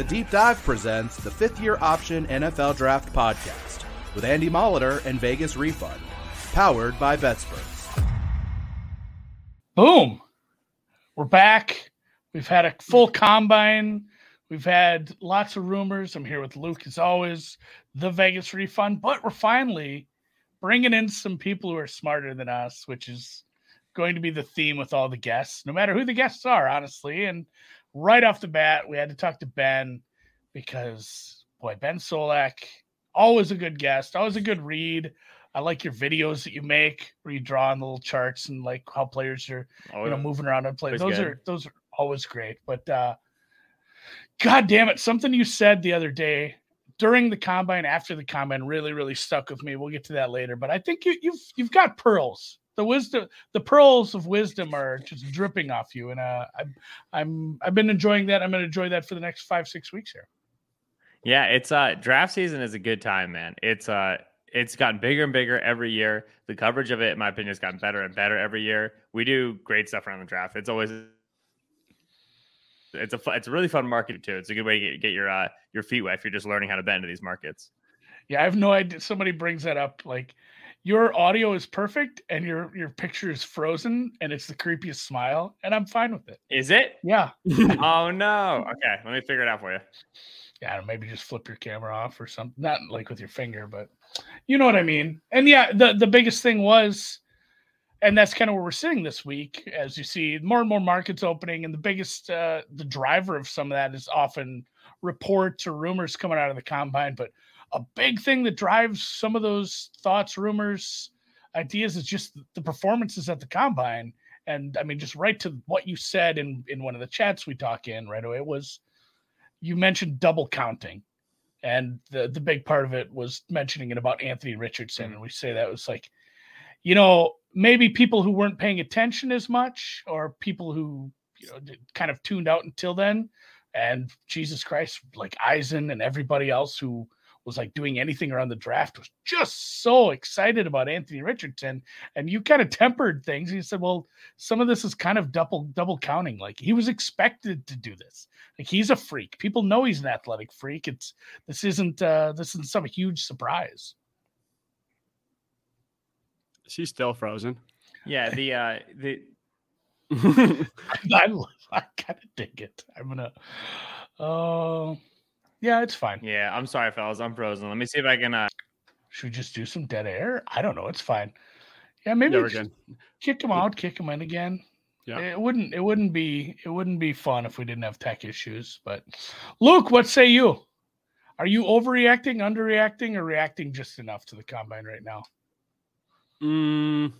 The Deep Dive presents the fifth year option NFL Draft Podcast with Andy Molitor and Vegas Refund, powered by BetSperts. Boom. We're back. We've had a full combine. We've had lots of rumors. I'm here with Luke, as always, the Vegas Refund, but we're finally bringing in some people who are smarter than us, which is going to be the theme with all the guests, no matter who the guests are, honestly. And right off the bat, we had to talk to Ben because, boy, Ben Solak, always a good guest, always a good read. I like your videos that you make where you draw on the little charts and like how players are, oh, you know, moving around and play. Those good. are those are always great. But uh God damn it, something you said the other day during the combine, after the combine, really, really stuck with me. We'll get to that later. But I think you, you've you've got pearls the wisdom the pearls of wisdom are just dripping off you and uh i'm i'm i've been enjoying that. I'm going to enjoy that for the next five six weeks here. Yeah it's uh draft season is a good time man. It's uh it's gotten bigger and bigger every year. The coverage of it in my opinion has gotten better and better every year. We do great stuff around the draft. It's always it's a it's a really fun market too. It's a good way to get, get your uh your feet wet if you're just learning how to bet into these markets. Yeah i have no idea. Somebody brings that up like your audio is perfect and your your picture is frozen and it's the creepiest smile and i'm fine with it. Is it? Yeah. Oh no. Okay let me figure it out for you. Yeah maybe just flip your camera off or something not like with your finger but you know what i mean. And yeah the the biggest thing was and that's kind of where we're sitting this week as you see more and more markets opening and the biggest uh the driver of some of that is often reports or rumors coming out of the combine but a big thing that drives some of those thoughts, rumors, ideas is just the performances at the combine. And I mean, just right to what you said in in one of the chats we talk in right away was you mentioned double counting. And the the big part of it was mentioning it about Anthony Richardson. Mm-hmm. And we say that was like, you know, maybe people who weren't paying attention as much or people who you know kind of tuned out until then and jesus christ like eisen and everybody else who was like doing anything around the draft was just so excited about Anthony Richardson. And you kind of tempered things. He said, well, some of this is kind of double double counting. Like he was expected to do this. Like he's a freak. People know he's an athletic freak. It's this isn't uh this isn't some huge surprise. She's still frozen. Yeah, the uh the I, I kind of dig it. I'm gonna oh uh, yeah, it's fine. Yeah, I'm sorry, fellas. I'm frozen. Let me see if I can. Uh... Should we just do some dead air? I don't know. It's fine. Yeah, maybe again. kick him out, kick him in again. Yeah. It wouldn't. It wouldn't be. It wouldn't be fun if we didn't have tech issues. But Luke, what say you? Are you overreacting, underreacting, or reacting just enough to the combine right now? Mm,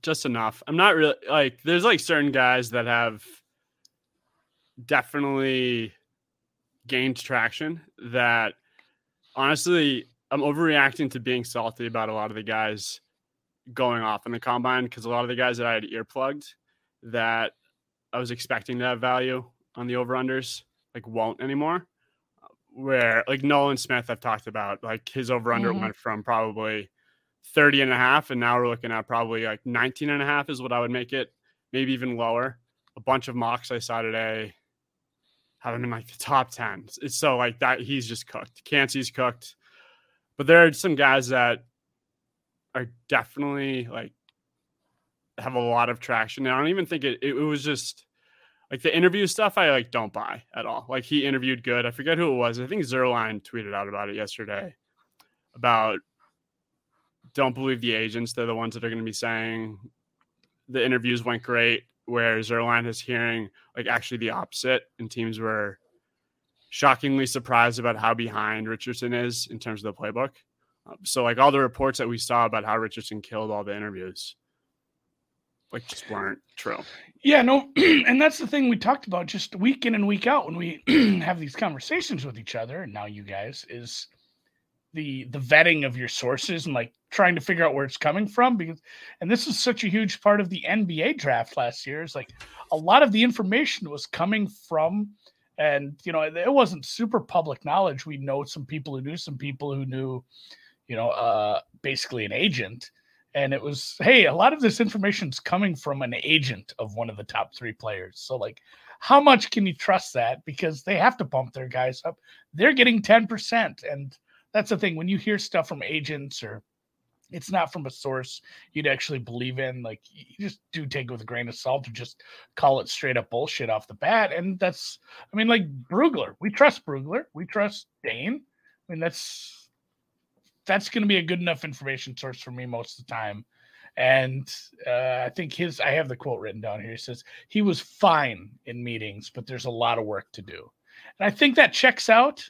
just enough. I'm not really like. There's like certain guys that have definitely gained traction that honestly I'm overreacting to being salty about a lot of the guys going off in the combine because a lot of the guys that I had earplugged that I was expecting to have value on the over unders like won't anymore. Where like Nolan Smith, I've talked about like his over under mm-hmm. went from probably 30 and a half, and now we're looking at probably like 19 and a half is what I would make it, maybe even lower. A bunch of mocks I saw today have him like the top 10. It's so like that he's just cooked. Kancey's cooked. But there are some guys that are definitely like have a lot of traction. And I don't even think it, it, it was just like the interview stuff I like don't buy at all. Like he interviewed good. I forget who it was. I think Zierlein tweeted out about it yesterday about don't believe the agents. They're the ones that are going to be saying the interviews went great where Zierlein is hearing like actually the opposite, and teams were shockingly surprised about how behind Richardson is in terms of the playbook. Um, so like all the reports that we saw about how Richardson killed all the interviews, like just weren't true. Yeah, no, and that's the thing we talked about just week in and week out when we have these conversations with each other, and now you guys is the the vetting of your sources and like trying to figure out where it's coming from because and this is such a huge part of the NBA draft last year is like a lot of the information was coming from and you know it wasn't super public knowledge. We know some people who knew some people who knew you know uh basically an agent. And it was hey a lot of this information is coming from an agent of one of the top three players. So like how much can you trust that? Because they have to bump their guys up. They're getting 10% and that's the thing when you hear stuff from agents or it's not from a source you'd actually believe in like you just do take it with a grain of salt or just call it straight up bullshit off the bat and that's i mean like brugler we trust brugler we trust dane i mean that's that's going to be a good enough information source for me most of the time. And uh, I think his, I have the quote written down here. He says, he was fine in meetings, but there's a lot of work to do. And I think that checks out.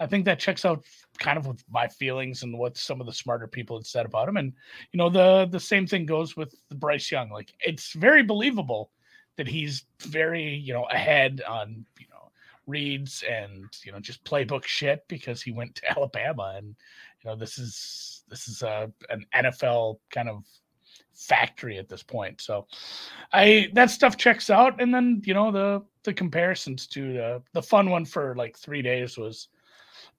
I think that checks out kind of with my feelings and what some of the smarter people had said about him. And, you know, the, the same thing goes with Bryce Young. Like it's very believable that he's very, you know, ahead on, you know, reads and, you know, just playbook shit because he went to Alabama and, you know this is this is a an NFL kind of factory at this point. So I that stuff checks out, and then you know the the comparisons to the the fun one for like three days was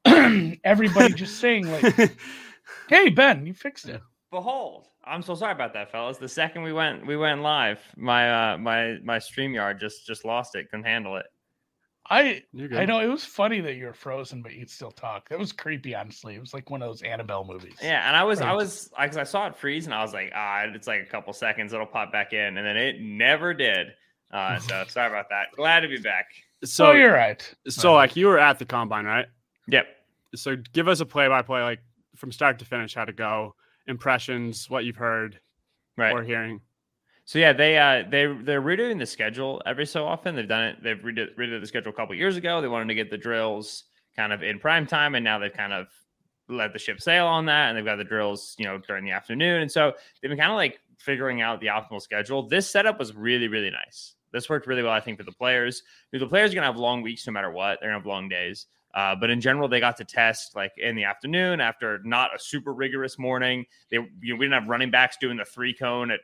everybody just saying like, "Hey Ben, you fixed it." Behold, I'm so sorry about that, fellas. The second we went we went live, my uh my my StreamYard just just lost it, couldn't handle it. I I know it was funny that you were frozen, but you'd still talk. That was creepy, honestly. It was like one of those Annabelle movies. Yeah, and I was right. I was because I saw it freeze, and I was like, ah, it's like a couple seconds, it'll pop back in, and then it never did. Uh, so sorry about that. Glad to be back. So oh, you're right. So right. like you were at the combine, right? Yep. So give us a play by play, like from start to finish, how to go, impressions, what you've heard right. or hearing. So yeah, they uh they they're redoing the schedule every so often. They've done it. They've redid, redid the schedule a couple years ago. They wanted to get the drills kind of in prime time, and now they've kind of let the ship sail on that, and they've got the drills, you know, during the afternoon. And so they've been kind of like figuring out the optimal schedule. This setup was really really nice. This worked really well, I think, for the players. The players are gonna have long weeks no matter what. They're gonna have long days. Uh, but in general, they got to test like in the afternoon after not a super rigorous morning. They you know, we didn't have running backs doing the three cone at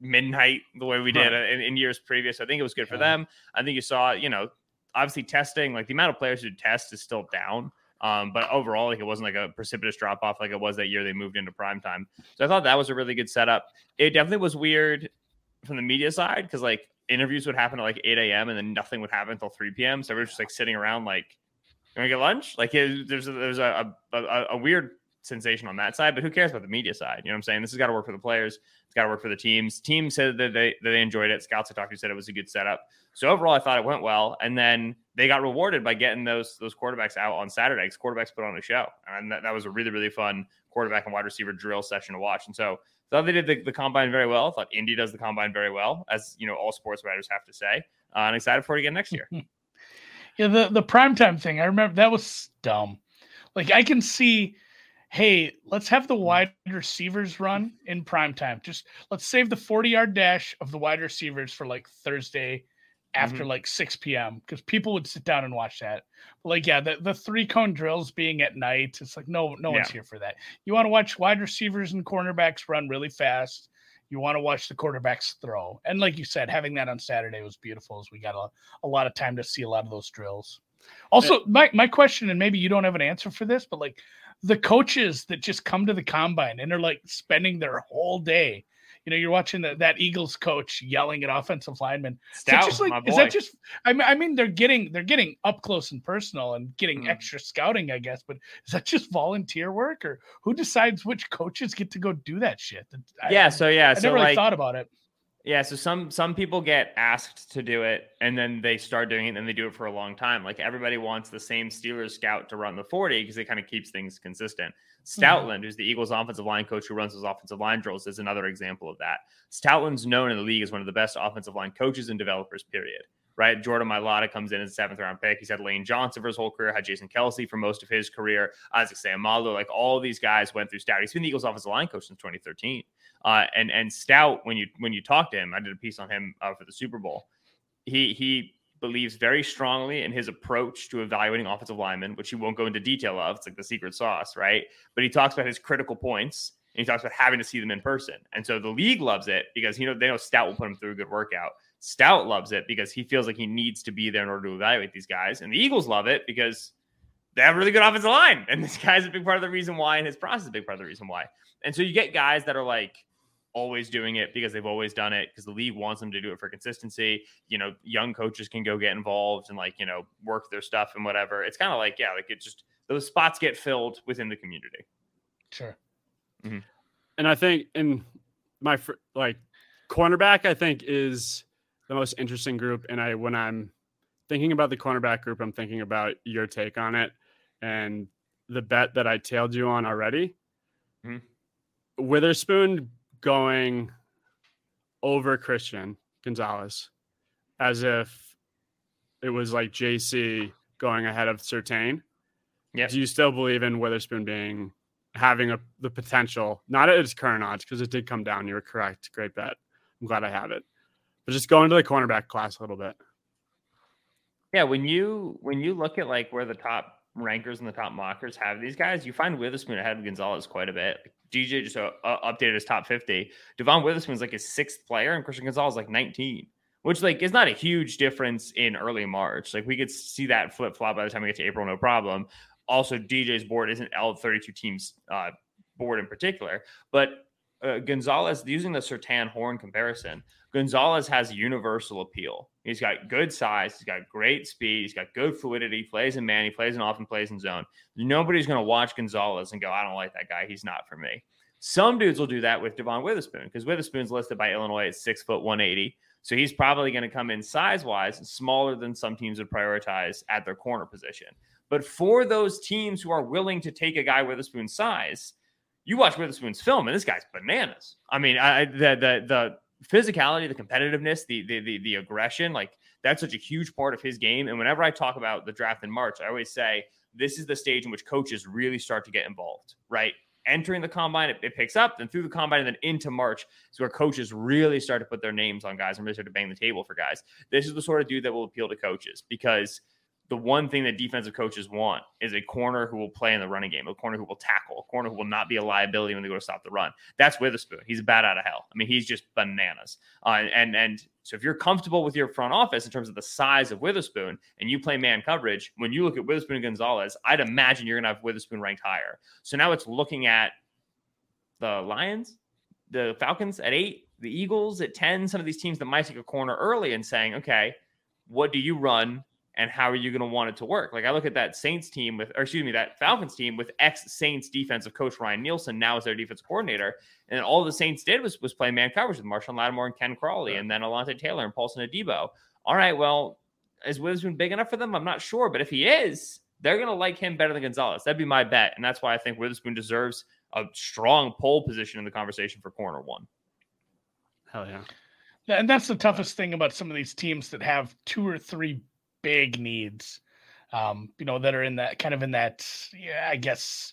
midnight the way we did right. in, in, years previous. I think it was good for them. I think you saw, you know, obviously testing, like the amount of players who test is still down. Um, but overall, like it wasn't like a precipitous drop off like it was that year they moved into prime time. So I thought that was a really good setup. It definitely was weird from the media side because like interviews would happen at like 8 a.m. and then nothing would happen until 3 p.m. So everyone's just like sitting around like, "Can we get lunch?" Like there's a, there's a, a, a weird sensation on that side, but who cares about the media side? You know what I'm saying? This has got to work for the players. It's got to work for the teams. Teams said that they that they enjoyed it. Scouts I talked to said it was a good setup. So overall, I thought it went well. And then they got rewarded by getting those those quarterbacks out on Saturday. Because quarterbacks put on a show, and that, that was a really really fun quarterback and wide receiver drill session to watch. And so thought they did the, the combine very well. Thought Indy does the combine very well, as you know all sports writers have to say. Uh, and excited for it again next year. yeah, the the primetime thing. I remember that was dumb. Like I can see hey, let's have the wide receivers run in prime time. Just let's save the 40 yard dash of the wide receivers for like Thursday after mm-hmm. like 6 p.m. because people would sit down and watch that. But like, yeah, the, the three cone drills being at night, it's like no, no yeah. one's here for that. You want to watch wide receivers and cornerbacks run really fast. You want to watch the quarterbacks throw. And like you said, having that on Saturday was beautiful as we got a, a lot of time to see a lot of those drills. Also, my, my question, and maybe you don't have an answer for this, but like the coaches that just come to the combine and are like spending their whole day. You know, you're watching the, that Eagles coach yelling at offensive linemen. Stout, is, like, is that just? I mean, I mean, they're getting they're getting up close and personal and getting mm. extra scouting, I guess. But is that just volunteer work, or who decides which coaches get to go do that shit? I, yeah. So yeah. I so never really like, thought about it. Yeah, so some some people get asked to do it and then they start doing it and they do it for a long time. Like everybody wants the same Steelers scout to run the 40 because it kind of keeps things consistent. Mm-hmm. Stoutland, mm-hmm. who's the Eagles offensive line coach who runs those offensive line drills, is another example of that. Stoutland's known in the league as one of the best offensive line coaches and developers, period. Right. Jordan Mailata comes in as a seventh round pick. He's had Lane Johnson for his whole career, had Jason Kelce for most of his career, Isaac Seumalo. Like all these guys went through Stout. He's been the Eagles offensive line coach since 2013. Uh, and and Stout, when you when you talk to him, I did a piece on him uh, for the Super Bowl. He he believes very strongly in his approach to evaluating offensive linemen, which he won't go into detail of. It's like the secret sauce, right? But he talks about his critical points and he talks about having to see them in person. And so the league loves it because you know they know Stout will put him through a good workout. Stout loves it because he feels like he needs to be there in order to evaluate these guys. And the Eagles love it because they have a really good offensive line. And this guy's a big part of the reason why, and his process is a big part of the reason why. And so you get guys that are like always doing it because they've always done it because the league wants them to do it for consistency. You know, young coaches can go get involved and like, you know, work their stuff and whatever. It's kind of like, yeah, like it just those spots get filled within the community. Sure. Mm-hmm. And I think in my like cornerback, I think is the most interesting group. And I, when I'm thinking about the cornerback group, I'm thinking about your take on it and the bet that I tailed you on already. Mm-hmm. Witherspoon going over Christian Gonzalez as if it was like JC going ahead of Surtain. Yeah. Do you still believe in Witherspoon being having a, the potential, not at its current odds, because it did come down. You were correct. Great bet. I'm glad I have it. But just going to the cornerback class a little bit. Yeah, when you when you look at like where the top rankers and the top mockers have these guys, you find Witherspoon ahead of Gonzalez quite a bit. DJ just uh, updated his top 50. Devon Witherspoon's like his sixth player, and Christian Gonzalez like 19, which like is not a huge difference in early March. Like we could see that flip flop by the time we get to April, no problem. Also, DJ's board isn't L32 teams uh, board in particular, but uh, Gonzalez using the Surtain Horn comparison, Gonzalez has universal appeal. He's got good size, he's got great speed, he's got good fluidity, He plays in man, he plays in often plays in zone. Nobody's going to watch Gonzalez and go, I don't like that guy. He's not for me. Some dudes will do that with Devon Witherspoon because Witherspoon's listed by Illinois at six foot 180. So he's probably going to come in size wise smaller than some teams would prioritize at their corner position. But for those teams who are willing to take a guy Witherspoon's size, you watch Witherspoon's film, and this guy's bananas. I mean, I, the the the physicality, the competitiveness, the, the the the aggression, like that's such a huge part of his game. And whenever I talk about the draft in March, I always say this is the stage in which coaches really start to get involved. Right, entering the combine, it, it, picks up, then through the combine, and then into March is where coaches really start to put their names on guys and really start to bang the table for guys. This is the sort of dude that will appeal to coaches because the one thing that defensive coaches want is a corner who will play in the running game, a corner who will tackle, a corner who will not be a liability when they go to stop the run. That's Witherspoon. He's bat out of hell. I mean, he's just bananas. Uh, and and so if you're comfortable with your front office in terms of the size of Witherspoon and you play man coverage, when you look at Witherspoon and Gonzalez, I'd imagine you're to have Witherspoon ranked higher. So now it's looking at the Lions, the Falcons at eight, the Eagles at 10, some of these teams that might take a corner early and saying, okay, what do you run and how are you going to want it to work? Like I look at that Saints team with, or excuse me, that Falcons team with ex Saints defensive coach Ryan Nielsen now as their defensive coordinator, and all the Saints did was was play man coverage with Marshon Lattimore and Ken Crawley, yeah. and then Alontae Taylor and Paulson Adebo. All right, well, is Witherspoon big enough for them? I'm not sure, but if he is, they're going to like him better than Gonzalez. That'd be my bet, and that's why I think Witherspoon deserves a strong pole position in the conversation for corner one. Hell yeah. And that's the toughest thing about some of these teams that have two or three big needs, um, you know, that are in that kind of in that, yeah, I guess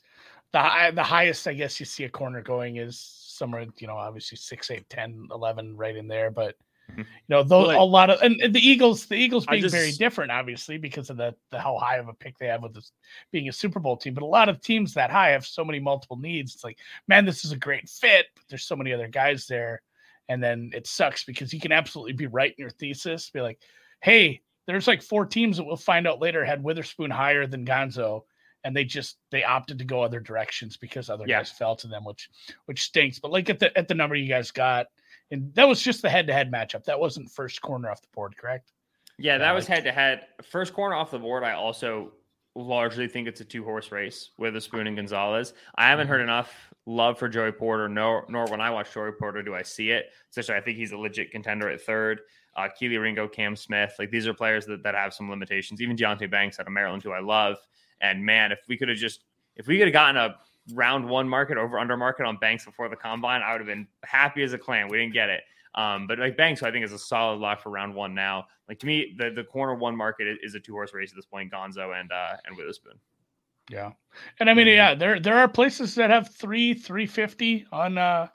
the the highest I guess you see a corner going is somewhere, you know, obviously 6, 8, 10, 11 right in there. But, mm-hmm. you know, those like, a lot of, and, and, the Eagles, the Eagles being just, very different, obviously, because of the, the how high of a pick they have with this being a Super Bowl team. But a lot of teams that high have so many multiple needs. It's like, man, this is a great fit, but there's so many other guys there. And then it sucks because you can absolutely be right in your thesis, be like, hey, there's like four teams that we'll find out later had Witherspoon higher than Gonzo, and they just they opted to go other directions because other yeah. guys fell to them, which which stinks. But like at the at the number you guys got, and that was just the head to head matchup. That wasn't first corner off the board, correct? Yeah, that was head to head. First corner off the board. I also largely think it's a two horse race with a Spoon and Gonzalez. I haven't heard mm-hmm. enough love for Joey Porter, nor nor when I watch Joey Porter do I see it. Especially, I think he's a legit contender at third uh, Kelee Ringo, Cam Smith. Like these are players that, that have some limitations. Even Deonte Banks out of Maryland, who I love. And man, if we could have just if we could have gotten a round one market over under market on Banks before the combine, I would have been happy as a clam. We didn't get it. Um, but like Banks, I think is a solid lock for round one now. Like to me, the, the corner one market is a two horse race at this point, Gonzo and uh, and Witherspoon. Yeah, and I mean, yeah, there there are places that have three three fifty on uh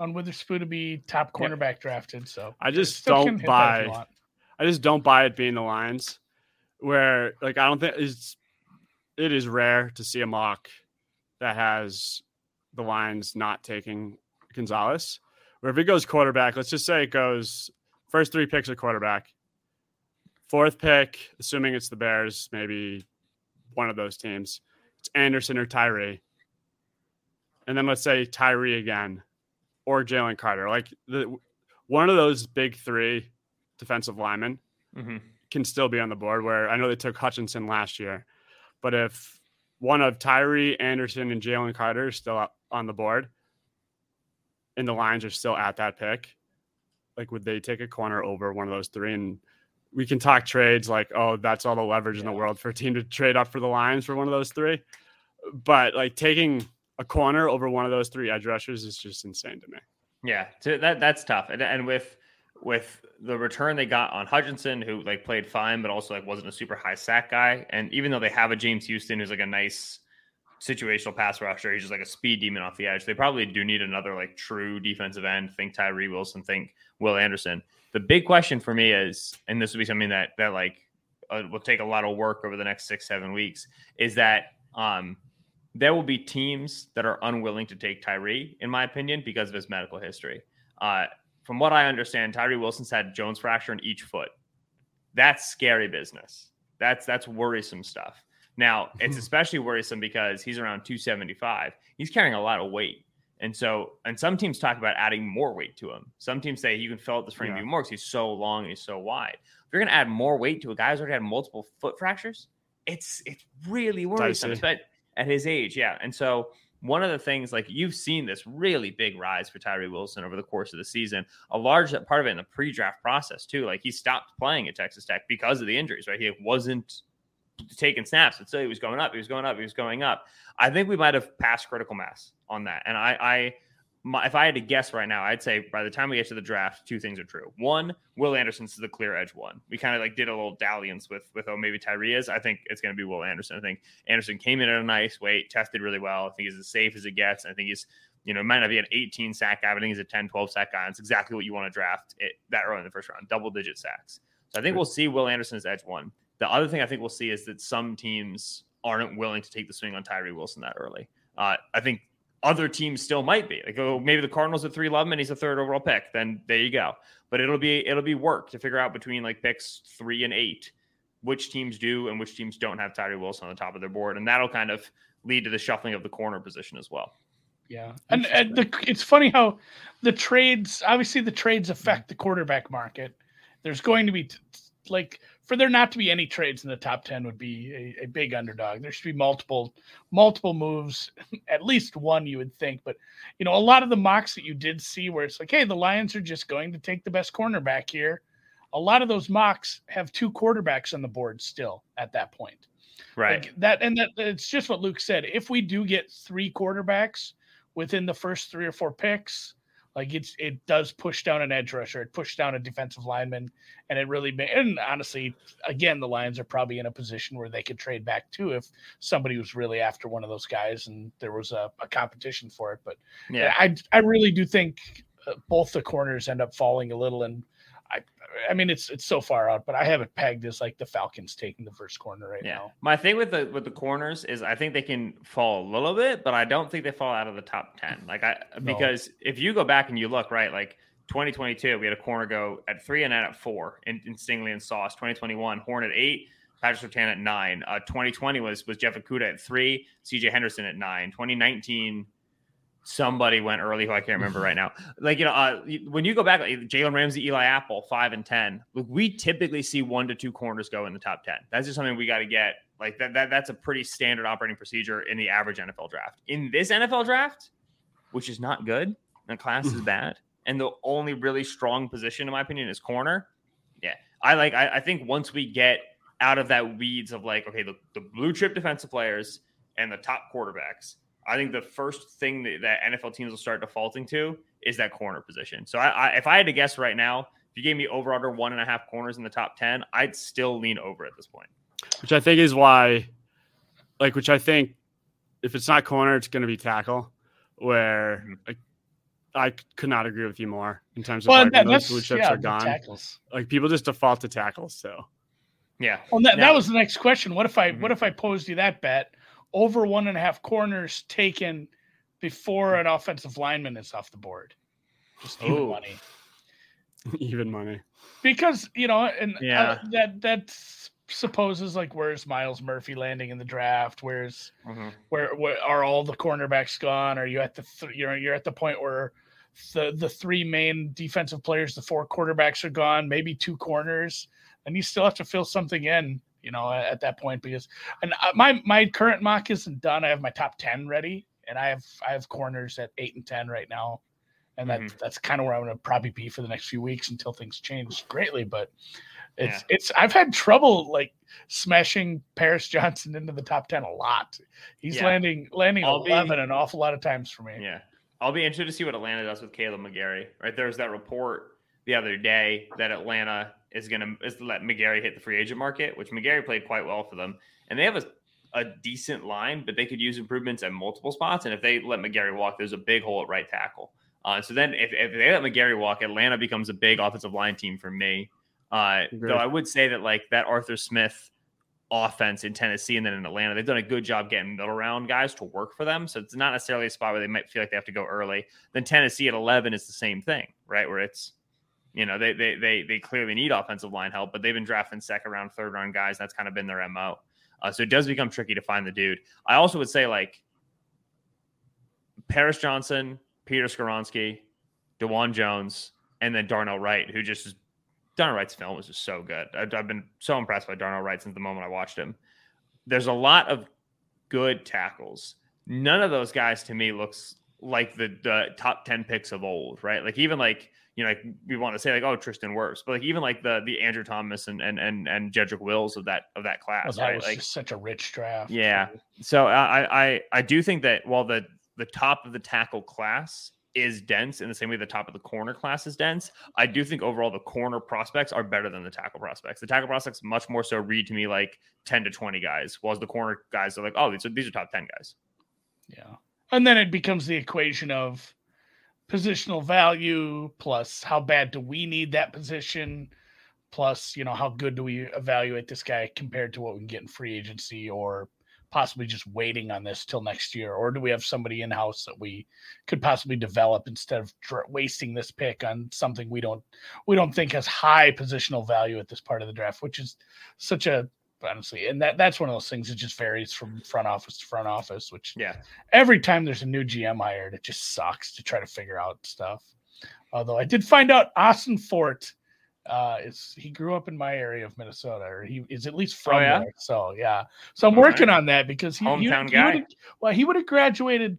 on Witherspoon to be top cornerback yeah. drafted. So I just don't buy. I just don't buy it being the Lions, where like I don't think it's it is rare to see a mock that has the Lions not taking Gonzalez. Where if it goes quarterback, let's just say it goes first three picks of quarterback, fourth pick, assuming it's the Bears, maybe one of those teams, it's Anderson or Tyree. And then let's say Tyree again or Jalen Carter. Like the one of those big three defensive linemen hmm can still be on the board. Where I know they took Hutchinson last year, but if one of Tyree Anderson and Jalen Carter is still on the board, and the Lions are still at that pick, like would they take a corner over one of those three? And we can talk trades like, oh, that's all the leverage in the world for a team to trade up for the Lions for one of those three. But like taking a corner over one of those three edge rushers is just insane to me. Yeah, so that that's tough. And, and with with the return they got on Hutchinson, who like played fine, but also like wasn't a super high sack guy. And even though they have a James Houston who's like a nice situational pass rusher, he's just like a speed demon off the edge. They probably do need another like true defensive end. Think Tyree Wilson, think Will Anderson. The big question for me is, and this will be something that that like uh, will take a lot of work over the next six seven weeks, is that um there will be teams that are unwilling to take Tyree, in my opinion, because of his medical history. Uh, from what I understand, Tyree Wilson's had Jones fracture in each foot. That's scary business. That's that's worrisome stuff. Now, it's especially worrisome because he's around 275. He's carrying a lot of weight. And so, and some teams talk about adding more weight to him. Some teams say you can fill out this frame Yeah. even more because he's so long and he's so wide. If you're going to add more weight to a guy who's already had multiple foot fractures, it's it's really worrisome, Dicey. At his age, yeah. And so, one of the things, like you've seen this really big rise for Tyree Wilson over the course of the season, a large uh, part of it in the pre-draft process too. Like he stopped playing at Texas Tech because of the injuries, right? He wasn't taking snaps, and so he was going up, he was going up, he was going up. I think we might have passed critical mass on that, and I, I my, if I had to guess right now, I'd say by the time we get to the draft, two things are true. One, Will Anderson's the clear edge one. We kind of like did a little dalliance with with oh maybe Tyree is. I think it's going to be Will Anderson. I think Anderson came in at a nice weight, tested really well. I think he's as safe as it gets. I think he's you know might not be an 18 sack guy, but I think he's a 10, 12 sack guy. It's exactly what you want to draft it, that early in the first round, double digit sacks. So I think we'll see Will Anderson as edge one. The other thing I think we'll see is that some teams aren't willing to take the swing on Tyree Wilson that early. Uh, I think other teams still might be like, oh, maybe the Cardinals at three love him and he's a third overall pick. Then there you go. But it'll be it'll be work to figure out between like picks three and eight, which teams do and which teams don't have Tyree Wilson on the top of their board, and that'll kind of lead to the shuffling of the corner position as well. Yeah, and, and the, it's funny how the trades obviously the trades affect the quarterback market. There's going to be t- t- like for there not to be any trades in the top ten would be a, a big underdog. There should be multiple multiple moves, at least one you would think. But you know, a lot of the mocks that you did see where it's like, hey, the Lions are just going to take the best cornerback here. A lot of those mocks have two quarterbacks on the board still at that point. Right. Like that, and that it's just what Luke said. If we do get three quarterbacks within the first three or four picks, like it's it does push down an edge rusher, it pushed down a defensive lineman, and it really and honestly, again, the Lions are probably in a position where they could trade back too if somebody was really after one of those guys and there was a, a competition for it. But yeah. I I really do think uh, both the corners end up falling a little, and I I mean it's it's so far out, but I have it pegged as like the Falcons taking the first corner right Yeah. now. My thing with the with the corners is I think they can fall a little bit, but I don't think they fall out of the top 10. Like I No. because if you go back and you look, right, like 2022, we had a corner go at three and then at four in, in Stingley and Sauce. 2021, Horn at eight, Patrick Surtain at nine. Uh, 2020 was was Jeff Okudah at three, CJ Henderson at nine. 2019, somebody went early who I can't remember right now. Like, you know, uh, when you go back, like Jalen Ramsey, Eli Apple, five and 10, look, we typically see one to two corners go in the top 10. That's just something we got to get. Like, that, that, that's a pretty standard operating procedure in the average NFL draft. In this NFL draft, which is not good, the class is bad, and the only really strong position, in my opinion, is corner. Yeah. I like, I, I think once we get out of that weeds of like, okay, the, the blue chip defensive players and the top quarterbacks, I think the first thing that, that NFL teams will start defaulting to is that corner position. So I, I, if I had to guess right now, if you gave me over under one and a half corners in the top 10, I'd still lean over at this point. which I think is why, like, which I think if it's not corner, it's going to be tackle. Where Mhm. like, I could not agree with you more in terms of Well, like, that, those blue chips yeah, are gone. tackles. Like people just default to tackles. So Yeah. Well, that, Now- that was the next question. What if I Mhm. what if I posed you that bet? Over one and a half corners taken before an offensive lineman is off the board. Just even Ooh. money. even money. Because, you know, and uh, Yeah. that that supposes like where's Myles Murphy landing in the draft? Where's Mhm. where, where are all the cornerbacks gone? Are you at the th- you're you're at the point where the the three main defensive players, the four quarterbacks are gone, maybe two corners, and you still have to fill something in, you know, at, at that point because and uh, my my current mock isn't done. I have my top ten ready, and I have I have corners at eight and ten right now, and that Mhm. that's kind of where I'm going to probably be for the next few weeks until things change greatly. But it's Yeah. it's I've had trouble like smashing Paris Johnson into the top ten a lot. He's Yeah. landing landing I'll be- eleven an awful lot of times for me. Yeah. I'll be interested to see what Atlanta does with Kaleb McGary. Right. There was that report the other day that Atlanta is gonna is to let McGary hit the free agent market, which McGary played quite well for them. And they have a a decent line, but they could use improvements at multiple spots. And if they let McGary walk, there's a big hole at right tackle. Uh, so then if, if they let McGary walk, Atlanta becomes a big offensive line team for me. Uh, though I would say that like that Arthur Smith offense in Tennessee and then in Atlanta, they've done a good job getting middle round guys to work for them. So it's not necessarily a spot where they might feel like they have to go early. Then Tennessee at 11 is the same thing, right? Where it's, you know, they they they they clearly need offensive line help, but they've been drafting second round, third round guys. That's kind of been their mo. Uh, so it does become tricky to find the dude. I also would say like Paris Johnson, Peter Skoronski, Dawand Jones, and then Darnell Wright, who just is Darnell Wright's film was just so good. I've, I've been so impressed by Darnell Wright since the moment I watched him. There's a lot of good tackles. None of those guys to me looks like the the top 10 picks of old, right? Like even like you know, like we want to say like, oh, Tristan Wirfs, but like even like the the Andrew Thomas and and and and Jedrick Wills of that of that Oh, class, that right? was Like just such a rich draft. yeah. So I, I I do think that while the the top of the tackle class is dense in the same way the top of the corner class is dense, I do think overall the corner prospects are better than the tackle prospects. The tackle prospects much more so read to me like 10 to 20 guys, whilst the corner guys are like, oh, these are these are top 10 guys. Yeah. And then it becomes the equation of positional value plus how bad do we need that position plus, you know, how good do we evaluate this guy compared to what we can get in free agency or possibly just waiting on this till next year? Or do we have somebody in house that we could possibly develop instead of dr- wasting this pick on something we don't we don't think has high positional value at this part of the draft which is such a honestly and that that's one of those things that just varies from front office to front office which Yeah. every time there's a new GM hired, it just sucks to try to figure out stuff. Although I did find out Ossenfort uh is he grew up in my area of Minnesota, or he is at least from Oh, yeah? there. So yeah. So I'm All working right. on that because he, he, Hometown he guy. would've- well, he would have graduated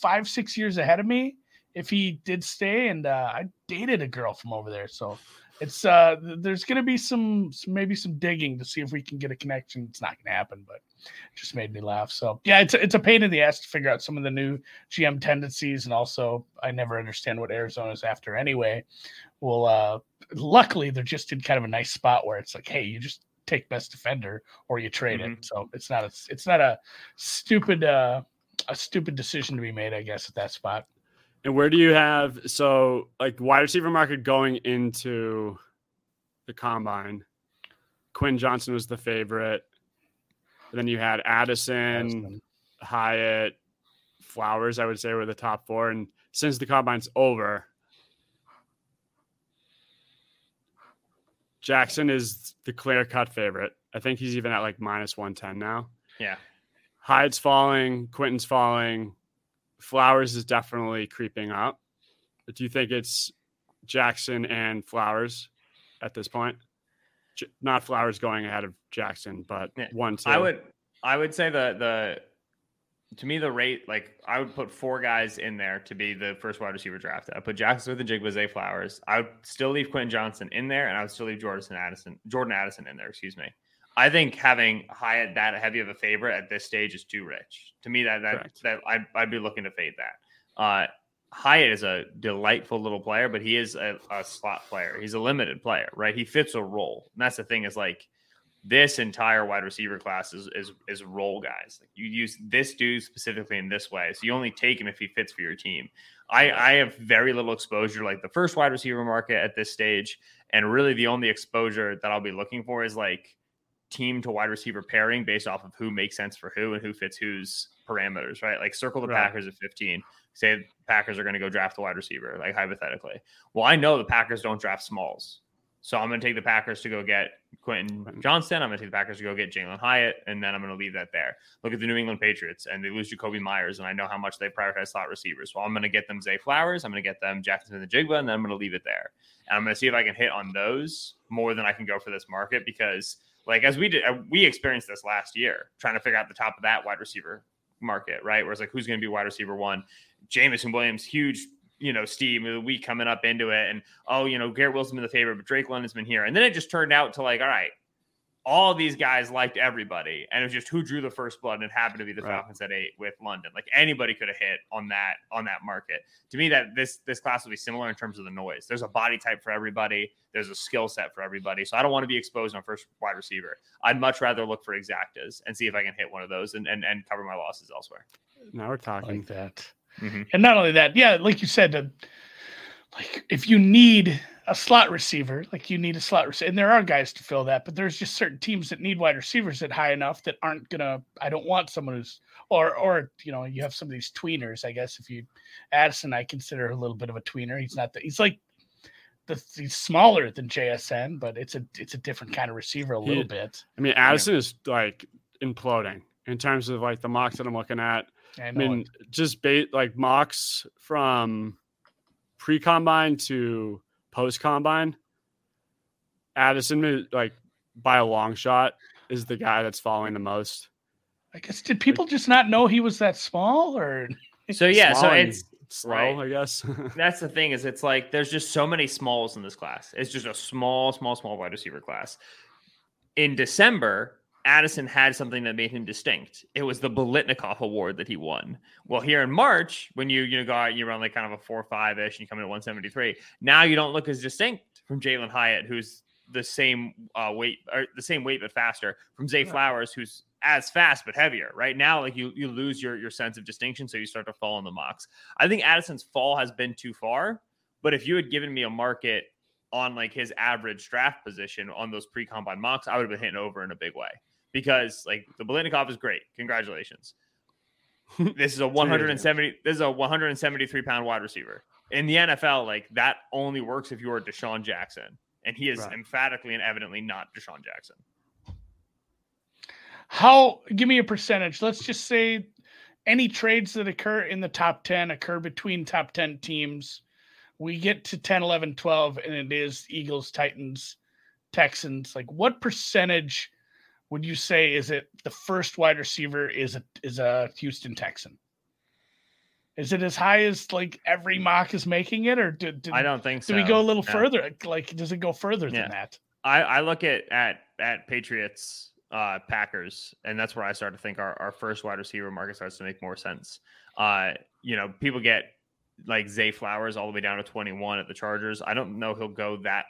five, six years ahead of me if he did stay. And uh I dated a girl from over there. So it's uh there's gonna be some, some maybe some digging to see if we can get a connection. It's not gonna happen, but it just made me laugh. So yeah, it's a, it's a pain in the ass to figure out some of the new GM tendencies, and also I never understand what Arizona's after anyway. Well, uh, luckily they're just in kind of a nice spot where it's like, hey, you just take best defender or you trade it. So it's not a it's not a stupid uh, a stupid decision to be made, I guess, at that spot. And where do you have so like wide receiver market going into the combine? Quinn Johnston was the favorite. then you had Addison, Hyatt, Flowers, I would say were the top four. And since the combine's over, Jaxon is the clear cut favorite. I think he's even at like minus 110 now. Yeah. Hyatt's falling, Quinton's falling, Flowers is definitely creeping up. But do you think it's Jaxon and Flowers at this point? J- Not Flowers going ahead of Jaxon, but Yeah. one, two. I would I would say the the to me the rate like I would put four guys in there to be the first wide receiver drafted. I put Jaxon Smith-Njigba Zay Flowers. I would still leave Quentin Johnston in there, and I would still leave Jordan Addison Jordan Addison in there. Excuse me. I think having Hyatt that heavy of a favorite at this stage is too rich. To me, that that Correct. that I'd, I'd be looking to fade that. Uh, Hyatt is a delightful little player, but he is a, a slot player. He's a limited player, right? He fits a role, and that's the thing. Is like this entire wide receiver class is is, is role guys. Like you use this dude specifically in this way, so you only take him if he fits for your team. I I have very little exposure, like the first wide receiver market at this stage, and really the only exposure that I'll be looking for is like team to wide receiver pairing based off of who makes sense for who and who fits whose parameters, right? Like circle the Right. Packers at 15. Say Packers are going to go draft a wide receiver, like hypothetically. Well, I know the Packers don't draft smalls. So I'm going to take the Packers to go get Quentin Johnston. I'm going to take the Packers to go get Jalin Hyatt, and then I'm going to leave that there. Look at the New England Patriots, and they lose Jakobi Meyers, and I know how much they prioritize slot receivers. Well, I'm going to get them Zay Flowers. I'm going to get them Jaxon Smith-Njigba, and then I'm going to leave it there. And I'm going to see if I can hit on those more than I can go for this market because, like, as we did, uh, we experienced this last year, trying to figure out the top of that wide receiver market, right? Where it's like, who's going to be wide receiver one? Jameson Williams, huge you know, Steve, the week coming up into it, and oh, you know, Garrett Wilson been the favorite, but Drake London's been here. And then it just turned out to like, all right, all these guys liked everybody, and it was just who drew the first blood, and it happened to be the right. Falcons at eight with London. Like anybody could have hit on that on that market. To me, that this this class will be similar in terms of the noise. There's a body type for everybody. There's a skill set for everybody. So I don't want to be exposed on first wide receiver. I'd much rather look for exactas and see if I can hit one of those and and, and cover my losses elsewhere. Now we're talking like that. Mm-hmm. And not only that, yeah, like you said, uh, like if you need a slot receiver, like you need a slot receiver, and there are guys to fill that, but there's just certain teams that need wide receivers that high enough that aren't gonna. I don't want someone who's or or you know you have some of these tweeners. I guess if you Addison, I consider a little bit of a tweener. He's not that. He's like the, he's smaller than JSN, but it's a it's a different kind of receiver a little he, bit. I mean, Addison is like imploding in terms of like the mocks that I'm looking at. I, I mean, it. just bait like mocks from pre combine to post combine. Addison, like by a long shot, is the guy that's following the most. I guess did people just not know he was that small, or so? Yeah, so it's slow, right. I guess. That's the thing is, it's like there's just so many smalls in this class. It's just a small, small, small wide receiver class. In December, Addison had something that made him distinct. It was the Biletnikoff Award that he won. Well, here in March, when you you know go out, you run like kind of a four five ish, and you come in at one seventy three. Now you don't look as distinct from Jalin Hyatt, who's the same uh, weight or the same weight but faster, from Zay Flowers, who's as fast but heavier. Right now, like you you lose your your sense of distinction, so you start to fall in the mocks. I think Addison's fall has been too far. But if you had given me a market on like his average draft position on those pre combine mocks, I would have been hitting over in a big way because like the Biletnikoff is great. Congratulations. this is a 170. This is a 173 pound wide receiver in the NFL. Like that only works if you are DeSean Jackson, and he is right. emphatically and evidently not DeSean Jackson. How? Give me a percentage. Let's just say any trades that occur in the top 10 occur between top 10 teams. We get to 10, 11, 12, and it is Eagles, Titans, Texans. Like, what percentage would you say is it the first wide receiver is a is a Houston Texan? Is it as high as like every mock is making it, or did, did I don't think so. Do we go a little no. further? Like, does it go further yeah. than that? I, I look at at at Patriots, uh, Packers, and that's where I start to think our, our first wide receiver market starts to make more sense. Uh, you know, people get like Zay Flowers all the way down to 21 at the Chargers. I don't know he'll go that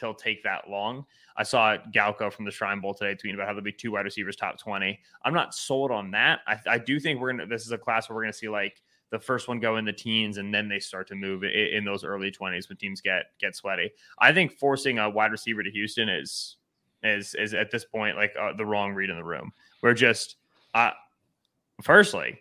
he'll take that long. I saw Galko from the Shrine Bowl today tweeting about how there'll be two wide receivers top 20. I'm not sold on that. I, I do think we're to, this is a class where we're to see like the first one go in the teens and then they start to move in, in those early 20s when teams get, get sweaty. I think forcing a wide receiver to Houston is, is, is at this point like uh, the wrong read in the room. We're just, uh, firstly,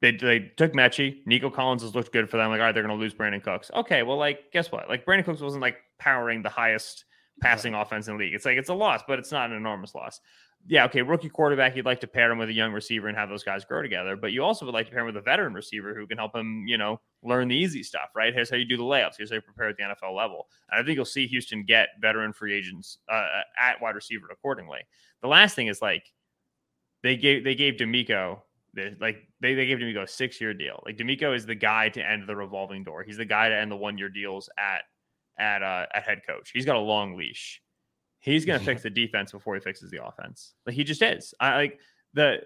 they, they took Metchie. Nico Collins has looked good for them. Like, all right, they're going to lose Brandin Cooks. Okay, well, like, guess what? Like, Brandin Cooks wasn't like powering the highest passing right. offense in the league. It's like it's a loss, but it's not an enormous loss. Yeah, okay, rookie quarterback, you'd like to pair him with a young receiver and have those guys grow together, but you also would like to pair him with a veteran receiver who can help him, you know, learn the easy stuff, right? Here's how you do the layups. Here's how you prepare at the NFL level. And I think you'll see Houston get veteran free agents uh, at wide receiver accordingly. The last thing is like they gave they gave DeMeco they, like they, they gave DeMeco a six year deal. Like DeMeco is the guy to end the revolving door. He's the guy to end the one year deals at at uh, at head coach. He's got a long leash. He's gonna fix the defense before he fixes the offense. Like he just is. I like the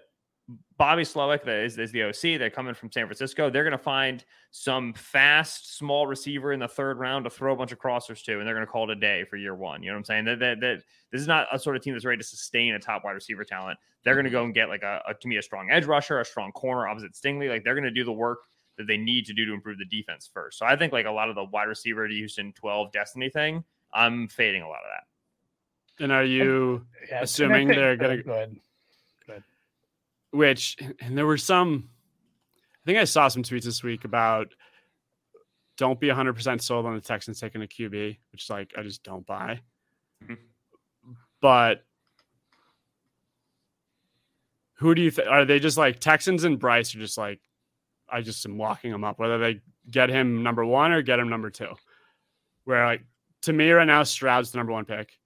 Bobby Slowik that is, is the OC. They're coming from San Francisco. They're going to find some fast, small receiver in the third round to throw a bunch of crossers to, and they're going to call it a day for year one. You know what I'm saying? That, that, that this is not a sort of team that's ready to sustain a top wide receiver talent. They're going to go and get like a, a to me a strong edge rusher, a strong corner opposite Stingley. Like they're going to do the work that they need to do to improve the defense first. So I think like a lot of the wide receiver to Houston 12 destiny thing, I'm fading a lot of that. And are you yeah, assuming they're going to go ahead? Which and there were some I think I saw some tweets this week about don't be 100% sold on the Texans taking a QB, which is like I just don't buy. Mhm. But who do you think are they just like Texans and Bryce are just like I just am locking them up whether they get him number 1 or get him number 2. Where like to me right now Stroud's the number 1 pick.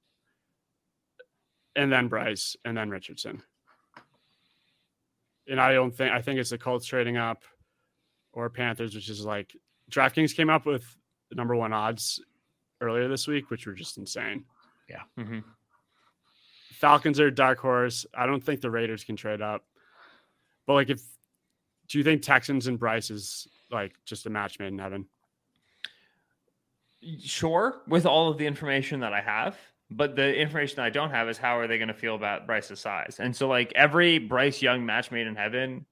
And then Bryce and then Richardson. And I don't think I think it's the Colts trading up or Panthers which is like DraftKings came up with the number 1 odds earlier this week which were just insane. Yeah. Mhm. Falcons are dark horse. I don't think the Raiders can trade up. But like if do you think Texans and Bryce is like just a match made in heaven? Sure, with all of the information that I have, but the information I don't have is how are they going to feel about Bryce's size? And so, like every Bryce Young match made in heaven,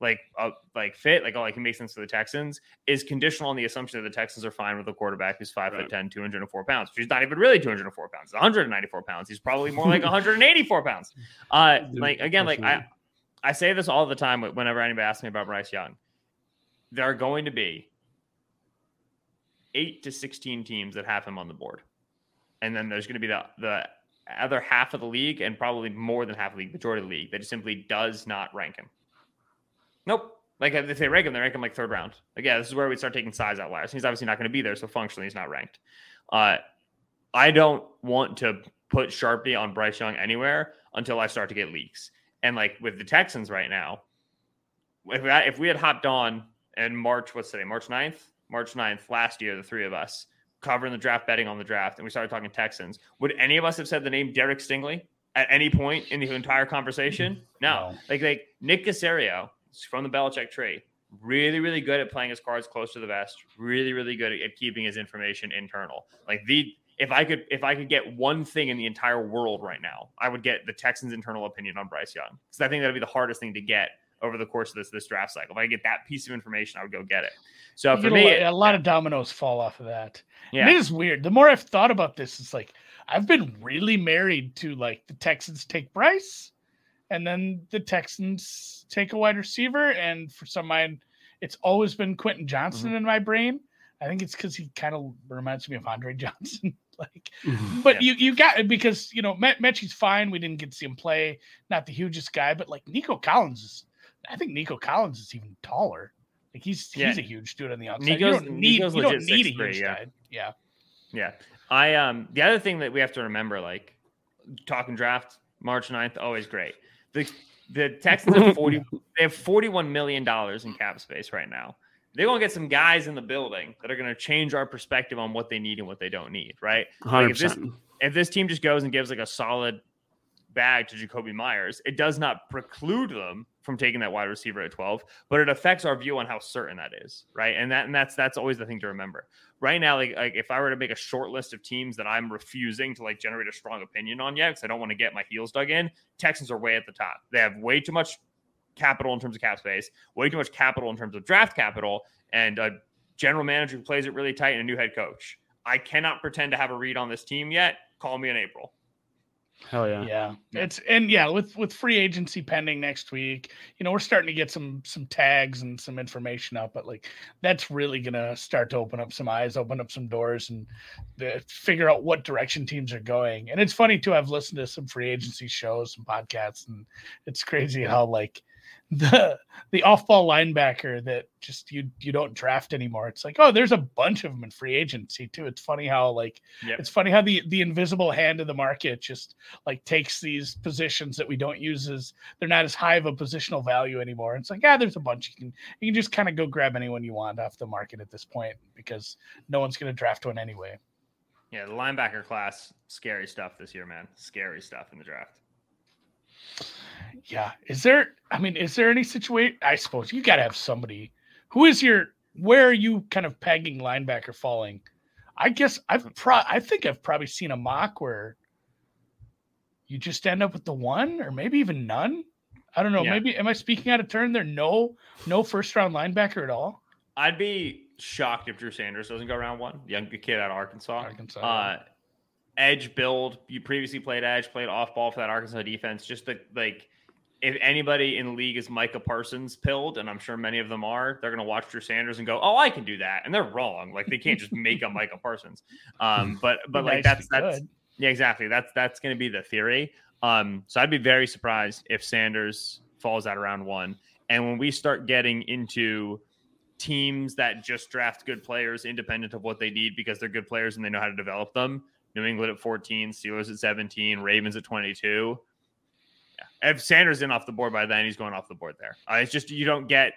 like uh, like fit, like oh, like he makes sense for the Texans, is conditional on the assumption that the Texans are fine with a quarterback who's five Right. foot 10, 204 pounds, which is not even really 204 pounds, He's 194 pounds. He's probably more like 184 pounds. Uh, like again, like I. I say this all the time whenever anybody asks me about Bryce Young. There are going to be eight to 16 teams that have him on the board. And then there's going to be the, the other half of the league and probably more than half of the league, majority of the league, that simply does not rank him. Nope. Like if they rank him, they rank him like third round. Like, yeah, this is where we start taking size outliers. He's obviously not going to be there, so functionally he's not ranked. Uh, I don't want to put Sharpie on Bryce Young anywhere until I start to get leaks. And like with the Texans right now, if we, if we had hopped on in March, what's today, March 9th? March 9th, last year, the three of us covering the draft, betting on the draft, and we started talking Texans, would any of us have said the name Derek Stingley at any point in the entire conversation? No. No. Like, like Nick Caserio from the Belichick tree, really, really good at playing his cards close to the vest, really, really good at, keeping his information internal. Like the if I could if I could get one thing in the entire world right now, I would get the Texans' internal opinion on Bryce Young. Because I think that'd be the hardest thing to get over the course of this this draft cycle. If I get that piece of information, I would go get it. So You for me, a, lot, a lot of dominoes fall off of that. yeah, And it is weird. The more I've thought about this, it's like I've been really married to like the Texans take Bryce, and then the Texans take a wide receiver, and for some mind, it's always been Quentin Johnston Mm-hmm. in my brain. I think it's because he kind of reminds me of Andre Johnson. like, but Yeah. you you got because you know Met, Metchie's fine. We didn't get to see him play. Not the hugest guy, but like Nico Collins is. I think Nico Collins is even taller. Like he's Yeah. he's a huge dude on the outside. Nico's- you don't need Nico's you don't legit need a 6'3", huge yeah. guy. Yeah. Yeah. I um the other thing that we have to remember, like talking draft, March 9th, always great. The the Texans have 40 they have 41 million dollars in cap space right now. They're gonna get some guys in the building that are gonna change our perspective on what they need and what they don't need, right? Hundred if this- percent. If this team just goes and gives like a solid bag to Jakobi Meyers, it does not preclude them from taking that wide receiver at 12, but it affects our view on how certain that is, right? And that and that's that's always the thing to remember. Right now, like, like if I were to make a short list of teams that I'm refusing to like generate a strong opinion on yet, because I don't want to get my heels dug in, Texans are way at the top. They have way too much capital in terms of cap space, way too much capital in terms of draft capital, and a general manager who plays it really tight and a new head coach. I cannot pretend to have a read on this team yet. Call me in April. Hell yeah. yeah Yeah. it's and yeah with with free agency pending next week you know we're starting to get some some tags and some information up but like that's really gonna start to open up some eyes open up some doors and the, figure out what direction teams are going and it's funny too i've listened to some free agency shows some podcasts and it's crazy how like the the off-ball linebacker that just you you don't draft anymore it's like oh there's a bunch of them in free agency too it's funny how like Yep. it's funny how the the invisible hand of the market just like takes these positions that we don't use as they're not as high of a positional value anymore. It's like, yeah, there's a bunch you can you can just kind of go grab anyone you want off the market at this point because no one's going to draft one anyway. Yeah, the linebacker class, scary stuff this year, man. Scary stuff in the draft. Yeah, is there? I mean, is there any situation? I suppose you got to have somebody. Who is your? Where are you kind of pegging linebacker falling? I guess I've pro. I think I've probably seen a mock where you just end up with the one or maybe even none. I don't know. Yeah. Maybe am I speaking out of turn? There no no first round linebacker at all. I'd be shocked if Drew Sanders doesn't go round one. Young kid out of Arkansas. Arkansas, Uh, edge build. You previously played edge, played off ball for that Arkansas defense. Just the like if anybody in the league is Micah Parsons pilled, and I'm sure many of them are, they're going to watch Drew Sanders and go, "Oh, I can do that," and they're wrong. Like they can't just make a Micah Parsons. Um, but but like that's that's yeah, exactly. That's that's going to be the theory. Um, so I'd be very surprised if Sanders falls out around one. And when we start getting into teams that just draft good players independent of what they need because they're good players and they know how to develop them, New England at 14, Steelers at 17, Ravens at 22. Yeah. If Sanders in off the board by then, he's going off the board there. Uh, it's just you don't get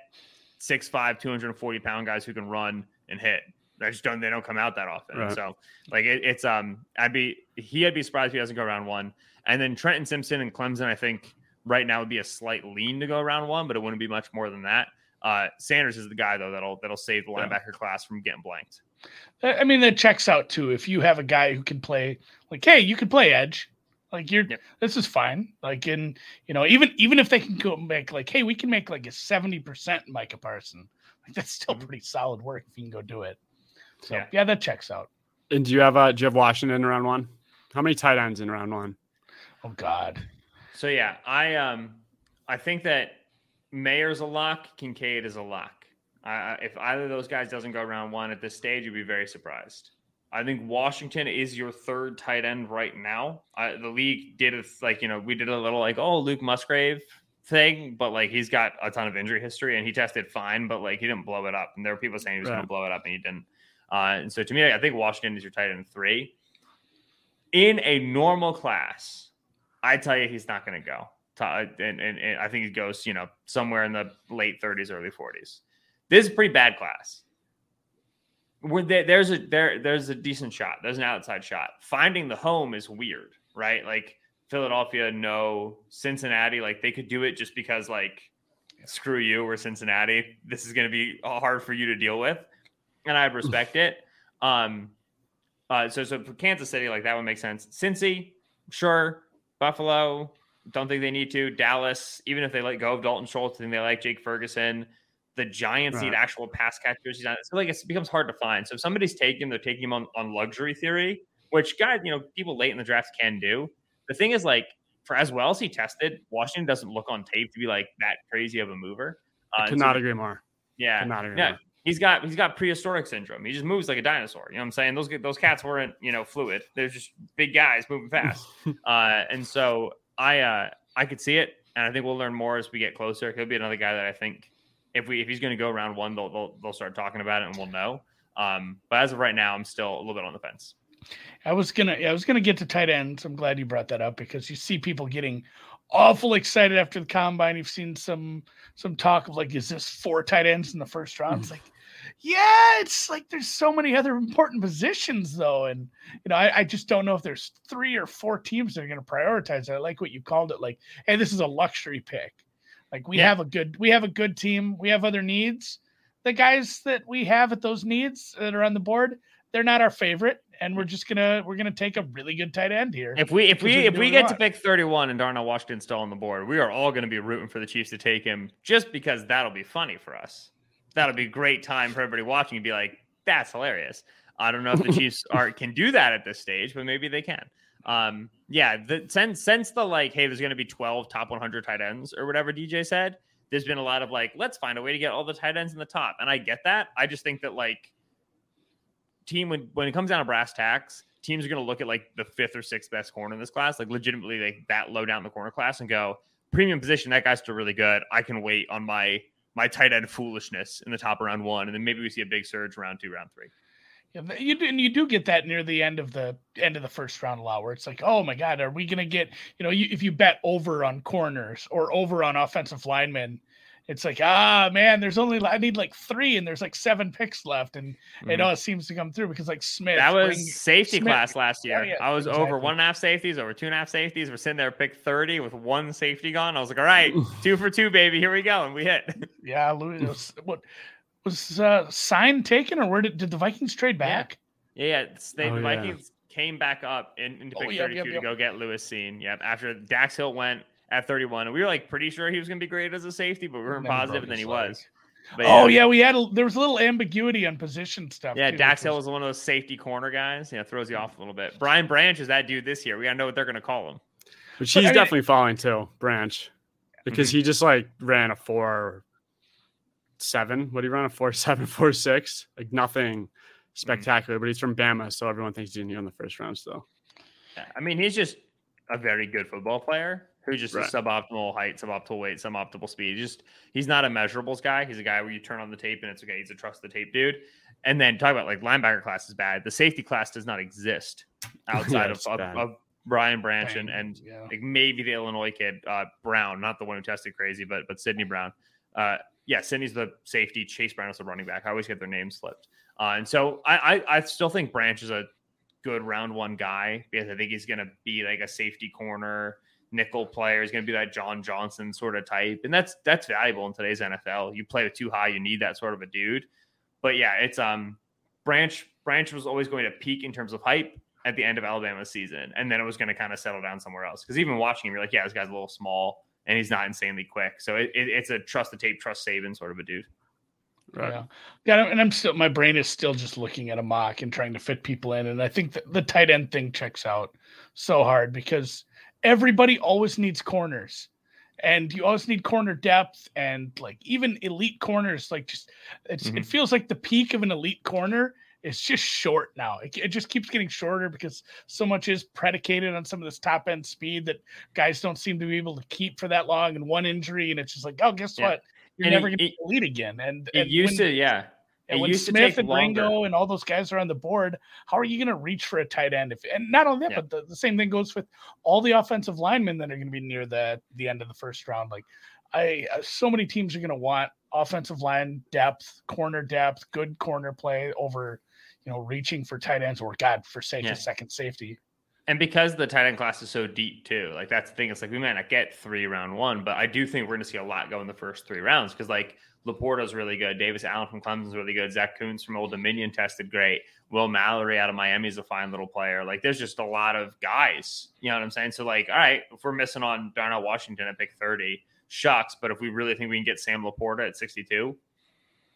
6'5, 240 pound guys who can run and hit. They just don't they don't come out that often. Right. So like it, it's um I'd be he'd be surprised if he doesn't go around one. And then Trenton Simpson and Clemson, I think right now would be a slight lean to go around one, but it wouldn't be much more than that. Uh, Sanders is the guy though that'll that'll save the linebacker yeah. class from getting blanked. I mean, that checks out too. If you have a guy who can play, like, hey, you can play edge. Like you're, yep. this is fine. Like in, you know, even even if they can go make like, hey, we can make like a seventy percent Micah Parson. Like that's still mm-hmm. pretty solid work if you can go do it. So yeah, yeah that checks out. And do you have uh do you have Washington in round one? How many tight ends in round one? Oh God. So yeah, I um I think that Mayer's a lock, Kincaid is a lock. Uh, if either of those guys doesn't go round one at this stage, you'd be very surprised. I think Washington is your third tight end right now. Uh, the league did it like you know we did a little like oh Luke Musgrave thing, but like he's got a ton of injury history and he tested fine, but like he didn't blow it up. And there were people saying he was right. going to blow it up and he didn't. Uh, and so to me, I think Washington is your tight end three. In a normal class, I tell you he's not going to go. And, and, and I think he goes, you know, somewhere in the late 30s, early 40s. This is pretty bad class. There, there's a there there's a decent shot. There's an outside shot. Finding the home is weird, right? Like Philadelphia, no. Cincinnati, like they could do it just because like screw you, we're Cincinnati. This is going to be hard for you to deal with, and I respect it. Um, uh, so so for Kansas City, like that would make sense. Cincy, sure. Buffalo, don't think they need to. Dallas, even if they let go of Dalton Schultz, I think they like Jake Ferguson. The Giants right. need actual pass catchers. So like it becomes hard to find. So if somebody's taking him, they're taking him on, on luxury theory, which guys, you know, people late in the draft can do. The thing is, like, for as well as he tested, Washington doesn't look on tape to be like that crazy of a mover. Uh, I could not so, agree more. Yeah, agree yeah. More. He's got he's got prehistoric syndrome. He just moves like a dinosaur. You know what I'm saying? Those those cats weren't you know fluid. They're just big guys moving fast. uh, and so I uh, I could see it, and I think we'll learn more as we get closer. He'll be another guy that I think if we if he's going to go around one, they'll, they'll they'll start talking about it, and we'll know. Um, but as of right now, I'm still a little bit on the fence. I was gonna I was gonna get to tight ends. I'm glad you brought that up because you see people getting awful excited after the combine. You've seen some some talk of like, is this four tight ends in the first round? It's mm-hmm. like, yeah, it's like there's so many other important positions though, and you know, I, I just don't know if there's three or four teams that are going to prioritize it. I like what you called it, like, hey, this is a luxury pick. Like we yeah. have a good we have a good team. We have other needs. The guys that we have at those needs that are on the board, they're not our favorite and we're just gonna we're gonna take a really good tight end here. If we if we if we get to pick 31 and Darnell Washington still on the board, we are all gonna be rooting for the Chiefs to take him just because that'll be funny for us. That'll be a great time for everybody watching and be like, that's hilarious. I don't know if the Chiefs are can do that at this stage, but maybe they can. Um, yeah, the since since the like, hey, there's gonna be 12 top 100 tight ends or whatever DJ said. There's been a lot of like, let's find a way to get all the tight ends in the top, and I get that. I just think that like team when when it comes down to brass tacks, teams are going to look at like the fifth or sixth best corner in this class, like legitimately like that low down the corner class, and go premium position. That guy's still really good. I can wait on my my tight end foolishness in the top round one, and then maybe we see a big surge round two, round three. Yeah, you do, and you do get that near the end of the end of the first round a lot, where it's like, oh my god, are we going to get? You know, you, if you bet over on corners or over on offensive linemen, it's like ah man there's only i need like three and there's like seven picks left and mm-hmm. it all seems to come through because like smith that was safety smith, class last year yeah, yeah, i was exactly. over one and a half safeties over two and a half safeties we're sitting there pick 30 with one safety gone i was like all right two for two baby here we go and we hit yeah Lewis, what was uh sign taken or where did, did the vikings trade back yeah, yeah, they, oh, the vikings came back up in, into oh, pick oh, 32 yep, yep, to go get lewis Cine. yep after dax hill went at 31. We were like pretty sure he was going to be great as a safety, but we weren't positive, and then he was. But, yeah. Oh yeah, we had a, there was a little ambiguity on position stuff. Yeah, too, Dax Hill was one of those safety corner guys. Yeah, throws you off a little bit. Brian Branch is that dude this year. We gotta know what they're gonna call him. But she's I mean, definitely falling too, Branch. because he just like ran a four seven. What do you run a four seven four six? Like nothing spectacular, but he's from Bama, so everyone thinks he's in here in the first round still. Yeah, I mean, he's just a very good football player who's just Right. a suboptimal height, suboptimal weight, suboptimal speed. He's Just he's not a measurables guy. He's a guy where you turn on the tape and it's okay. He's a trust the tape dude. And then talk about like linebacker class is bad. The safety class does not exist outside of, of, of Brian Branch and, and yeah. like maybe the Illinois kid uh, Brown, not the one who tested crazy, but but Sidney Brown. Uh, yeah, Sidney's the safety. Chase Brown is the running back. I always get their names slipped. Uh, and so I, I I still think Branch is a good round one guy because I think he's going to be like a safety corner nickel player. He's going to be that John Johnson sort of type, and that's that's valuable in today's NFL. You play with too high, you need that sort of a dude. But yeah, it's um Branch Branch was always going to peak in terms of hype at the end of Alabama's season, and then it was going to kind of settle down somewhere else. Because even watching him, you're like, yeah, this guy's a little small and he's not insanely quick. So it, it, it's a trust the tape, trust Saban sort of a dude. Right. Yeah. Yeah, and I'm still my brain is still just looking at a mock and trying to fit people in. And I think that the tight end thing checks out so hard because everybody always needs corners. And you always need corner depth and like even elite corners, like just it's it mm-hmm. feels like the peak of an elite corner is just short now. It, it just keeps getting shorter because so much is predicated on some of this top end speed that guys don't seem to be able to keep for that long and one injury and it's just like, oh, guess Yeah. what? You're And never going to elite again. And, It and used when- to, yeah. and It when used to Smith and longer. Ringo and all those guys are on the board, how are you going to reach for a tight end? If and not only that, Yeah. but the, the same thing goes with all the offensive linemen that are going to be near the the end of the first round. Like, I uh, so many teams are going to want offensive line depth, corner depth, good corner play over, you know, reaching for tight ends or God for sake Yeah. a second safety. And because the tight end class is so deep too, like that's the thing. It's like we might not get three round one, but I do think we're going to see a lot go in the first three rounds because like Laporta's really good, Davis Allen from Clemson's really good, Zack Kuntz from Old Dominion tested great, Will Mallory out of Miami is a fine little player. Like there's just a lot of guys. You know what I'm saying? So like, all right, if we're missing on Darnell Washington at pick thirty, shucks. But if we really think we can get Sam Laporta at 62,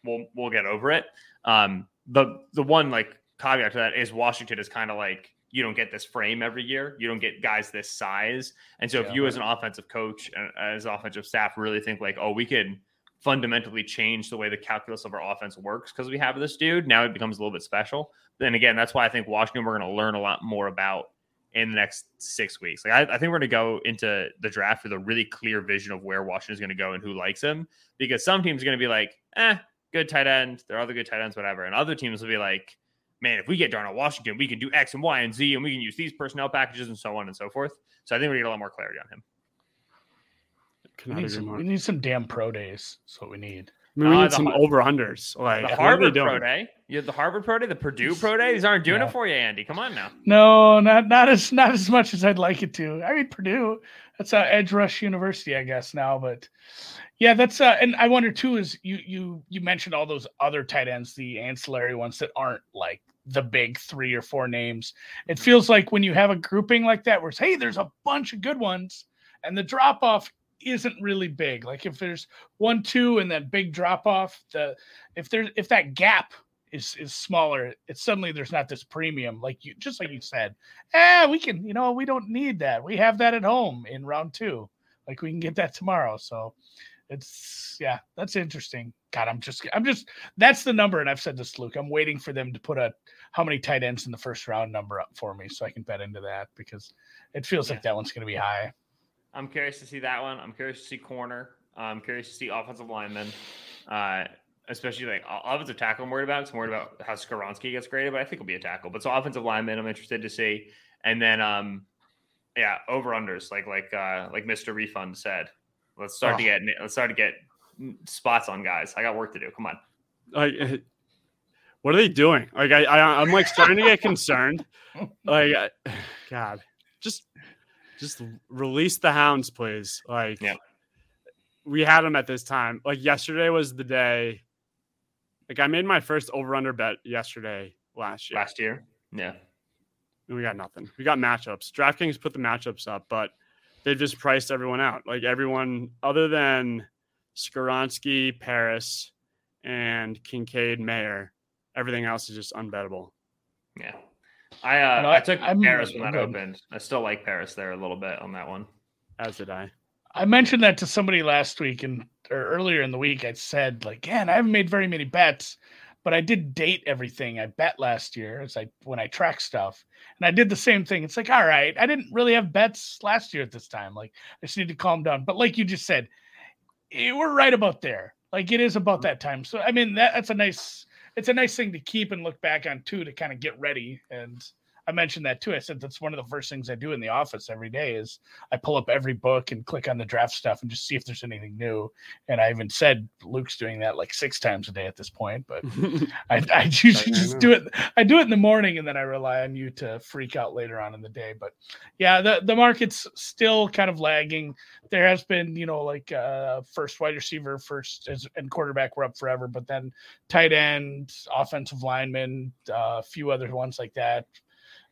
we'll we'll get over it. Um, the the one like caveat to that is Washington is kind of like you don't get this frame every year. You don't get guys this size. And so Yeah. if you as an offensive coach and as offensive staff really think like, oh, we could fundamentally change the way the calculus of our offense works because we have this dude, now it becomes a little bit special. Then again, that's why I think Washington we're going to learn a lot more about in the next six weeks. Like I, I think we're going to go into the draft with a really clear vision of where Washington is going to go and who likes him. Because some teams are going to be like, eh, good tight end. There are other good tight ends, whatever. And other teams will be like, man, if we get Darnell Washington, we can do X and Y and Z, and we can use these personnel packages and so on and so forth. So I think we get a lot more clarity on him. We need, some, we need some damn pro days. That's what we need. I mean, we Uh, need some Har- over unders. Like The what are Harvard Pro? Day, you have the Harvard Pro Day, the Purdue Pro Day. These aren't doing Yeah. it for you, Andy. Come on now. No, not not as not as much as I'd like it to. I mean, Purdue, that's uh, Edge Rush University, I guess now. But yeah, that's uh, and I wonder too is you you you mentioned all those other tight ends, the ancillary ones that aren't like the big three or four names. It feels like when you have a grouping like that, where it's hey, there's a bunch of good ones, and the drop off isn't really big. Like if there's one, two, and that big drop off, the if there's if that gap is is smaller, it's suddenly there's not this premium. Like you just like you said, eh, we can, you know, we don't need that. We have that at home in round two. Like we can get that tomorrow. So it's yeah, that's interesting. God, I'm just I'm just that's the number, and I've said this, Luke. I'm waiting for them to put a how many tight ends in the first round number up for me so I can bet into that because it feels like that one's gonna be high. I'm curious to see that one. I'm curious to see corner. I'm curious to see offensive linemen, uh, especially like offensive tackle. I'm worried about. I'm worried about how Skoronski gets graded, but I think it'll be a tackle. But so offensive linemen, I'm interested to see, and then um, yeah, over unders like like uh, like Mr. Refund said. Let's start to Oh. get let's start to get spots on guys. I got work to do. Come on. Like, what are they doing? Like, I, I I'm like starting to get concerned. Like, I- God, just just release the hounds, please. Like, Yeah. we had them at this time. Like yesterday was the day. Like I made my first over under bet yesterday last year. Last year, yeah. and we got nothing. We got matchups. DraftKings put the matchups up, but they've just priced everyone out. Like everyone other than Skoronski, Paris, and Kincaid, Mayer, everything else is just unbettable. Yeah. I uh, No, I, I- took I'm- Paris when that opened. I still like Paris there a little bit on that one. As did I. I mentioned that to somebody last week and or earlier in the week. I said like, man, I haven't made very many bets, but I did date everything I bet last year as I when I track stuff, and I did the same thing. It's like, all right, I didn't really have bets last year at this time. Like, I just need to calm down. But like you just said, eh, we're right about there. Like it is about that time. So I mean, that, that's a nice. It's a nice thing to keep and look back on too to kind of get ready and I mentioned that too. I said that's one of the first things I do in the office every day is I pull up every book and click on the draft stuff and just see if there's anything new. And I even said Luke's doing that like six times a day at this point, but I, I usually just do it. I do it in the morning and then I rely on you to freak out later on in the day. But yeah, the, the market's still kind of lagging. There has been, you know, like uh first wide receiver, first and quarterback were up forever, but then tight end, offensive lineman, uh, a few other ones like that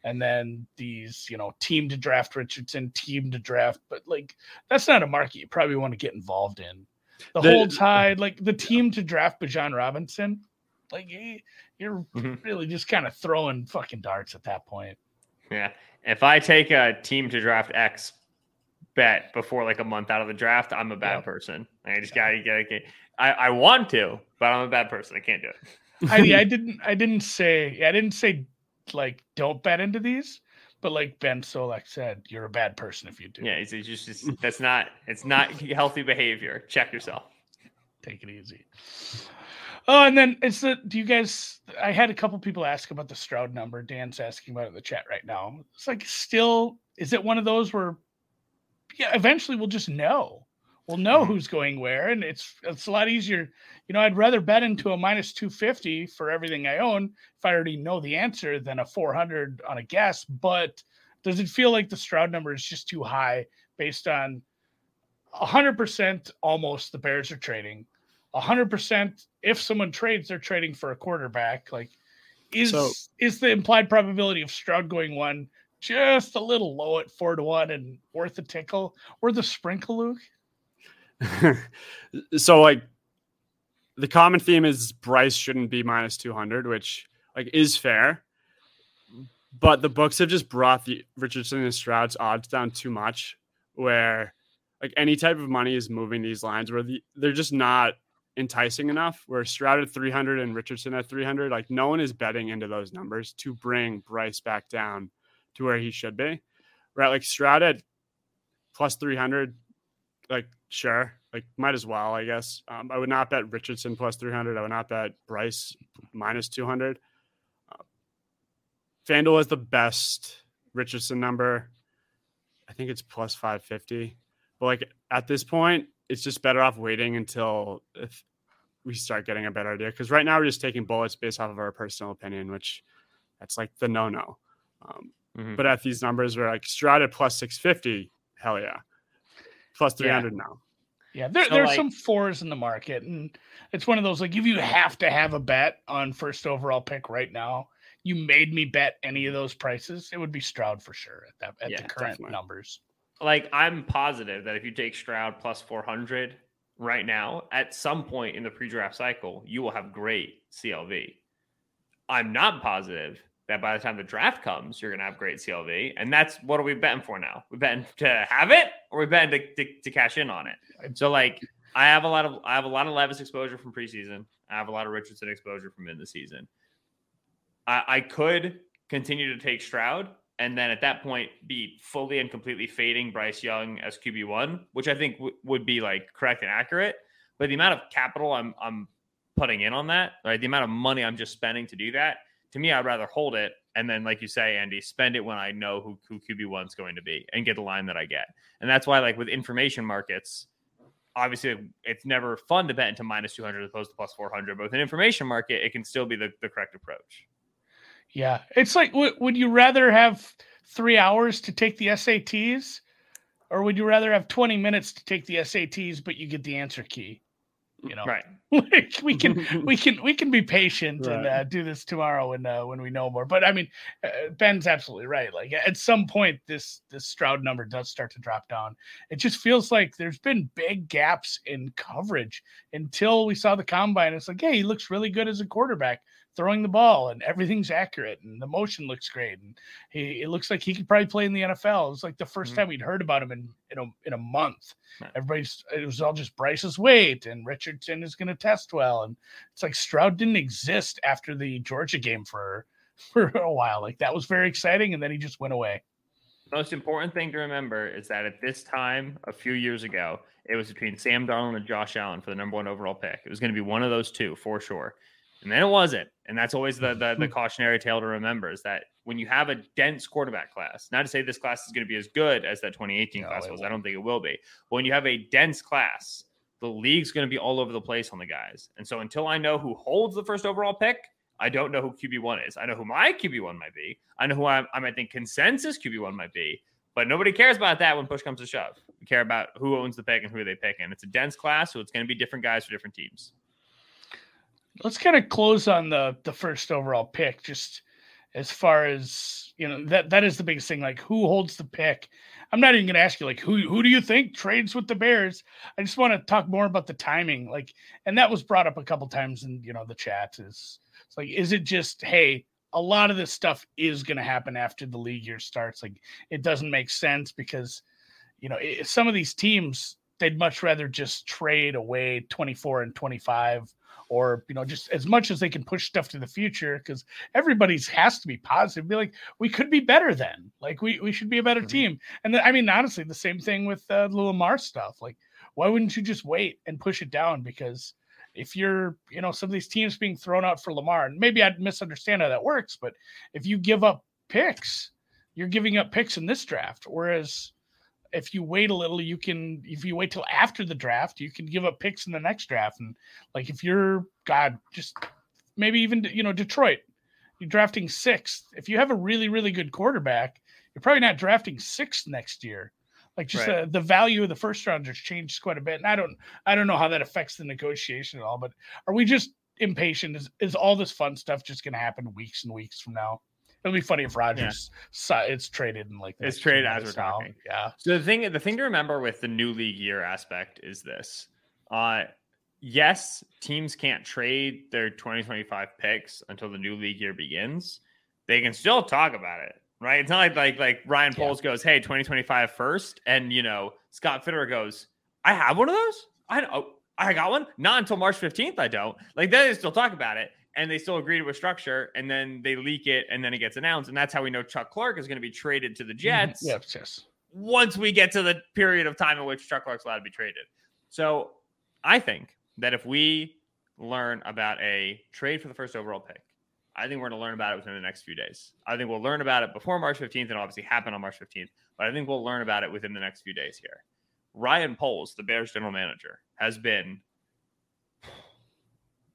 and then these, you know, team to draft Richardson, team to draft, but like that's not a market you probably want to get involved in. The, the whole tide, like the team to draft Bijan Robinson, like you're mm-hmm. really just kind of throwing fucking darts at that point. Yeah. If I take a team to draft X bet before like a month out of the draft, I'm a bad yep. person. I just gotta get. I, I want to, but I'm a bad person. I can't do it. I, I didn't. I didn't say. I didn't say like don't bet into these but like Ben Solak said, you're a bad person if you do. Yeah, it's, just, it's, that's not it's not healthy behavior. Check yourself. Take it easy. Oh, and then it's the do you guys I had a couple people ask about the Stroud number. Dan's asking about it in the chat right now. It's like still is it one of those where yeah, eventually we'll just know we'll know mm-hmm. who's going where, and it's it's a lot easier. You know, I'd rather bet into a minus two fifty for everything I own if I already know the answer than a four hundred on a guess. But does it feel like the Stroud number is just too high based on hundred percent almost the Bears are trading, hundred percent if someone trades, they're trading for a quarterback. Like, is so, is the implied probability of Stroud going one just a little low at four to one and worth a tickle, worth a sprinkle, Luke? so like the common theme is Bryce shouldn't be minus 200, which like is fair. But the books have just brought the Richardson and Stroud's odds down too much where like any type of money is moving these lines where the, they're just not enticing enough. Where Stroud at 300 and Richardson at 300, like no one is betting into those numbers to bring Bryce back down to where he should be. Right, like Stroud at plus 300, like sure, like might as well, I guess. Um, I would not bet Richardson plus 300. I would not bet Bryce minus 200. Uh, FanDuel has the best Richardson number. I think it's plus 550. But like at this point, it's just better off waiting until if we start getting a better idea. Because right now we're just taking bullets based off of our personal opinion, which that's like the no no. Um, mm-hmm. But at these numbers, we're like Stroud at plus 650. Hell yeah plus 300 yeah. now. Yeah, there, so there's like, some fours in the market, and it's one of those like if you have to have a bet on first overall pick right now, you made me bet any of those prices, it would be Stroud for sure at that at yeah, the current definitely. numbers. Like I'm positive that if you take Stroud plus 400 right now, at some point in the pre-draft cycle, you will have great CLV. I'm not positive that by the time the draft comes, you're going to have great CLV. And that's what are we betting for now? We betting to have it or we betting to, to, to, cash in on it? So like I have a lot of I have a lot of Levis exposure from preseason. I have a lot of Richardson exposure from in the season. I, I could continue to take Stroud and then at that point be fully and completely fading Bryce Young as QB one, which I think w- would be like correct and accurate. But the amount of capital I'm I'm putting in on that, right? The amount of money I'm just spending to do that to me, I'd rather hold it and then, like you say, Andy, spend it when I know who, who QB one's going to be and get the line that I get. And that's why, like with information markets, obviously it's never fun to bet into minus 200 as opposed to plus 400. But with an information market, it can still be the, the correct approach. Yeah. It's like, w- would you rather have three hours to take the SATs or would you rather have 20 minutes to take the SATs, but you get the answer key? You know? Right. Like we can we can we can be patient right. and uh, do this tomorrow when uh, when we know more. But i mean uh, ben's absolutely right. Like at some point this this stroud number does start to drop down. It just feels like there's been big gaps in coverage until we saw the combine. It's like hey he looks really good as a quarterback throwing the ball and everything's accurate and the motion looks great and he it looks like he could probably play in the NFL. It was like the 1st Mhm. time we'd heard about him in in a, in a month. Right. Everybody's it was all just Bryce's weight and Richardson is going to test well and it's like Stroud didn't exist after the Georgia game for for a while. Like that was very exciting and then he just went away. most important thing to remember is that at this time, a few years ago, it was between Sam Darnold and Josh Allen for the number one overall pick. It was going to be one of those two for sure. And then it wasn't. And that's always the, the, the hmm. cautionary tale to remember is that when you have a dense quarterback class, not to say this class is going to be as good as that 2018 No, class was, I won't. don't think it will be. But when you have a dense class, the league's going to be all over the place on the guys. And so until I know who holds the first overall pick, I don't know who QB1 is. I know who my QB1 might be. I know who I, I might think consensus QB1 might be. But nobody cares about that when push comes to shove. We care about who owns the pick and who they pick. And it's a dense class, so it's going to be different guys for different teams. Let's kind of close on the the first overall pick just as far as you know that that is the biggest thing like who holds the pick? I'm not even going to ask you like who who do you think trades with the bears? I just want to talk more about the timing like and that was brought up a couple times in you know the chat is it's like is it just hey a lot of this stuff is going to happen after the league year starts like it doesn't make sense because you know it, some of these teams they'd much rather just trade away 24 and 25 or you know just as much as they can push stuff to the future because everybody's has to be positive be like we could be better then. Like we, we should be a better Mhm. team. And then, i mean honestly the same thing with uh, the lamar stuff. Like why wouldn't you just wait and push it down? Because if you're you know some of these teams being thrown out for lamar and maybe i'd misunderstand how that works but if you give up picks you're giving up picks in this draft. Whereas if you wait a little, you can. If you wait till after the draft, you can give up picks in the next draft. And like if you're God, just maybe even you know Detroit, you're drafting sixth. If you have a really really good quarterback, you're probably not drafting sixth next year. Like just Right. uh, the value of the first rounders changed quite a bit. And I don't I don't know how that affects the negotiation at all. But are we just impatient? Is is all this fun stuff just going to happen weeks and weeks from now? It'll be funny if Rodgers si- it's traded in like It's traded as we're now. talking. Yeah. So the thing, the thing to remember with the new league year aspect is this: uh, yes, teams can't trade their 2025 picks until the new league year begins. They can still talk about it, right? It's not like like like Ryan Yeah. Poles goes, "Hey, 2025 first," and you know Scott Fitterer goes, "I have one of those. I know I got one. Not until March 15th. I don't like. Then they still talk about it." And they still agree to a structure, and then they leak it, and then it gets announced, and that's how we know Chuck Clark is going to be traded to the mm-hmm. Jets Yes, yes. once we get to the period of time in which Chuck Clark's allowed to be traded. So I think that if we learn about a trade for the first overall pick, I think we're going to learn about it within the next few days. I think we'll learn about it before March 15th and obviously happen on March 15th, but I think we'll learn about it within the next few days here. Ryan Poles, the Bears general manager, has been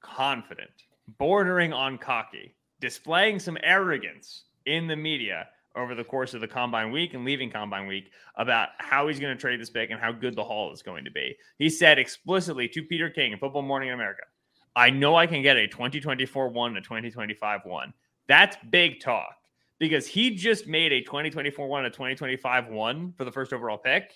confident, bordering on cocky, displaying some arrogance in the media over the course of the combine week and leaving combine week about how he's going to trade this pick and how good the haul is going to be. He said explicitly to Peter King in Football Morning in America, I know I can get a 2024 one a 2025 one. That's big talk because he just made a 2024 one a 2025 one for the first overall pick.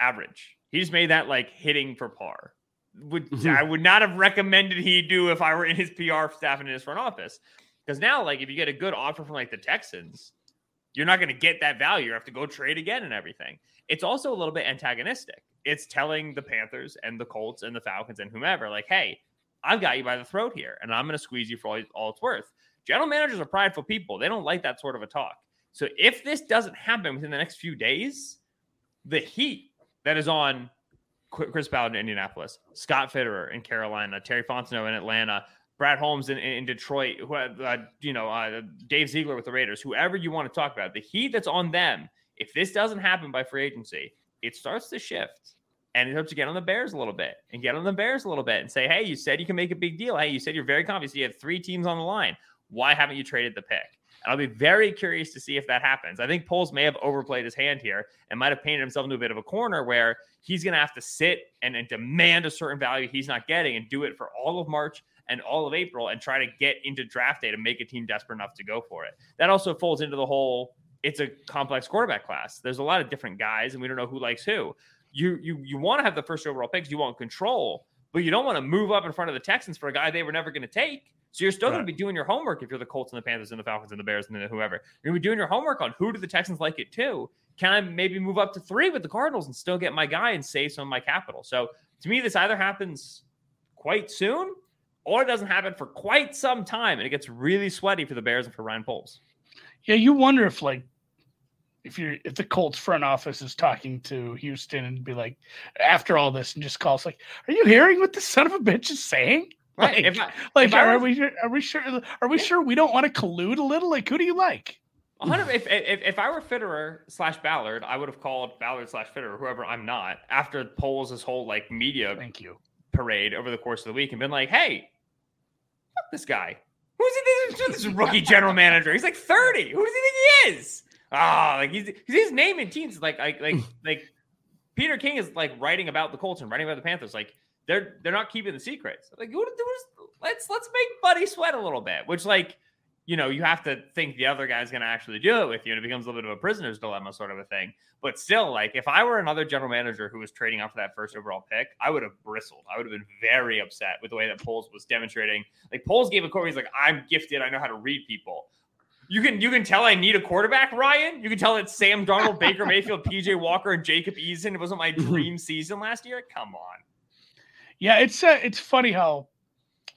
Average. He just made that like hitting for par. Would Mhm. I would not have recommended he do if I were in his PR staff and in his front office. Because now, like, if you get a good offer from like the Texans, you're not going to get that value. You have to go trade again and everything. It's also a little bit antagonistic. It's telling the Panthers and the Colts and the Falcons and whomever, like, hey, I've got you by the throat here, and I'm going to squeeze you for all, all it's worth. General managers are prideful people. They don't like that sort of a talk. So if this doesn't happen within the next few days, the heat that is on Chris Ballard in Indianapolis, Scott Fitterer in Carolina, Terry Fontenot in Atlanta, Brad Holmes in, in Detroit, who, uh, you know, uh, Dave Ziegler with the Raiders, whoever you want to talk about, the heat that's on them. If this doesn't happen by free agency, it starts to shift. And it starts to get on the Bears a little bit and get on the Bears a little bit and say, hey, you said you can make a big deal. Hey, you said you're very confident. You have three teams on the line. Why haven't you traded the pick? I'll be very curious to see if that happens. I think Poles may have overplayed his hand here and might have painted himself into a bit of a corner where he's going to have to sit and, and demand a certain value he's not getting and do it for all of March and all of April and try to get into draft day to make a team desperate enough to go for it. That also folds into the whole it's a complex quarterback class. There's a lot of different guys and we don't know who likes who. You you you want to have the first overall picks, you want control, but you don't want to move up in front of the Texans for a guy they were never going to take So you're still Right. going to be doing your homework if you're the Colts and the Panthers and the Falcons and the Bears and the whoever. You're going to be doing your homework on who do the Texans like it too. Can I maybe move up to three with the Cardinals and still get my guy and save some of my capital? So to me, this either happens quite soon or it doesn't happen for quite some time and it gets really sweaty for the Bears and for Ryan Poles. Yeah, you wonder if like if you're if the Colts front office is talking to Houston and be like after all this and just calls like, are you hearing what the son of a bitch is saying? Right. Like, If I- like if I are we are we sure are we sure we don't want to collude a little? Like who do you like? If, if if I were Fitterer slash Ballard, I would have called Ballard slash Fitterer, whoever I'm not, after Poles this whole like media Thank you. parade over the course of the week and been like, hey, fuck this guy. Who's he think this rookie general manager? He's like 30. Who does he think he is? Ah, like he's he's naming teams like like like like Peter King is like writing about the Colts and writing about the Panthers. Like they're they're not keeping the secrets. Like who, who's, let's let's make Buddy sweat a little bit, which like you know you have to think the other guy's going to actually do it with you, and it becomes a little bit of a prisoner's dilemma sort of a thing. But still, like if I were another general manager who was trading out for that first overall pick, I would have bristled. I would have been very upset with the way that Poles was demonstrating. Like Poles gave a quote, he's like, "I'm gifted. I know how to read people." You can you can tell I need a quarterback, Ryan. You can tell it's Sam Darnold, Baker Mayfield, PJ Walker, and Jacob Eason. It wasn't my dream season last year. Come on. Yeah, it's uh, it's funny how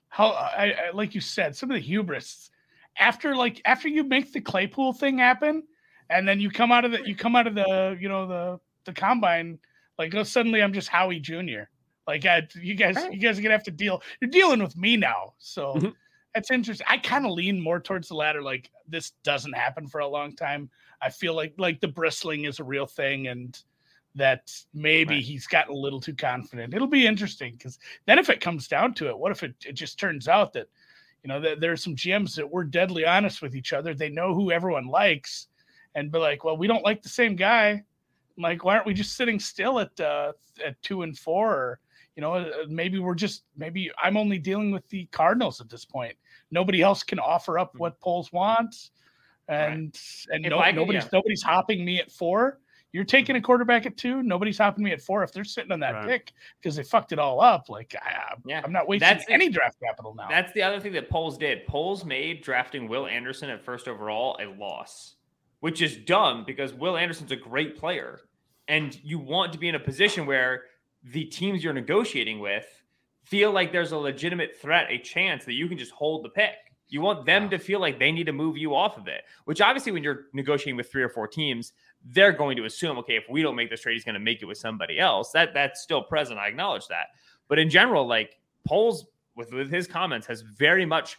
how I, I like you said some of the hubris after like after you make the Claypool thing happen, and then you come out of the you come out of the you know the the combine like oh suddenly I'm just Howie Jr. Like I, you guys Right. you guys are gonna have to deal. You're dealing with me now, so Mhm. that's interesting. I kind of lean more towards the latter. Like this doesn't happen for a long time. I feel like like the bristling is a real thing and. That maybe Right. he's gotten a little too confident. It'll be interesting because then if it comes down to it, what if it, it just turns out that, you know, that there are some GMs that we're deadly honest with each other. They know who everyone likes and be like, well, we don't like the same guy. I'm like, why aren't we just sitting still at uh, at two and four? Or, you know, uh, maybe we're just maybe I'm only dealing with the Cardinals at this point. Nobody else can offer up what Poles want, and and If no, could- nobody's yeah. nobody's hopping me at four. You're taking a quarterback at two. Nobody's hopping me at four. If they're sitting on that Right. pick because they fucked it all up, like I, Yeah. I'm not wasting That's the- any draft capital now. That's the other thing that Poles did. Poles made drafting Will Anderson at first overall a loss, which is dumb because Will Anderson's a great player. And you want to be in a position where the teams you're negotiating with feel like there's a legitimate threat, a chance that you can just hold the pick. You want them to feel like they need to move you off of it, which obviously, when you're negotiating with three or four teams, they're going to assume, okay, if we don't make this trade, he's going to make it with somebody else. That that's still present. I acknowledge that. But in general, like Poles with, with his comments has very much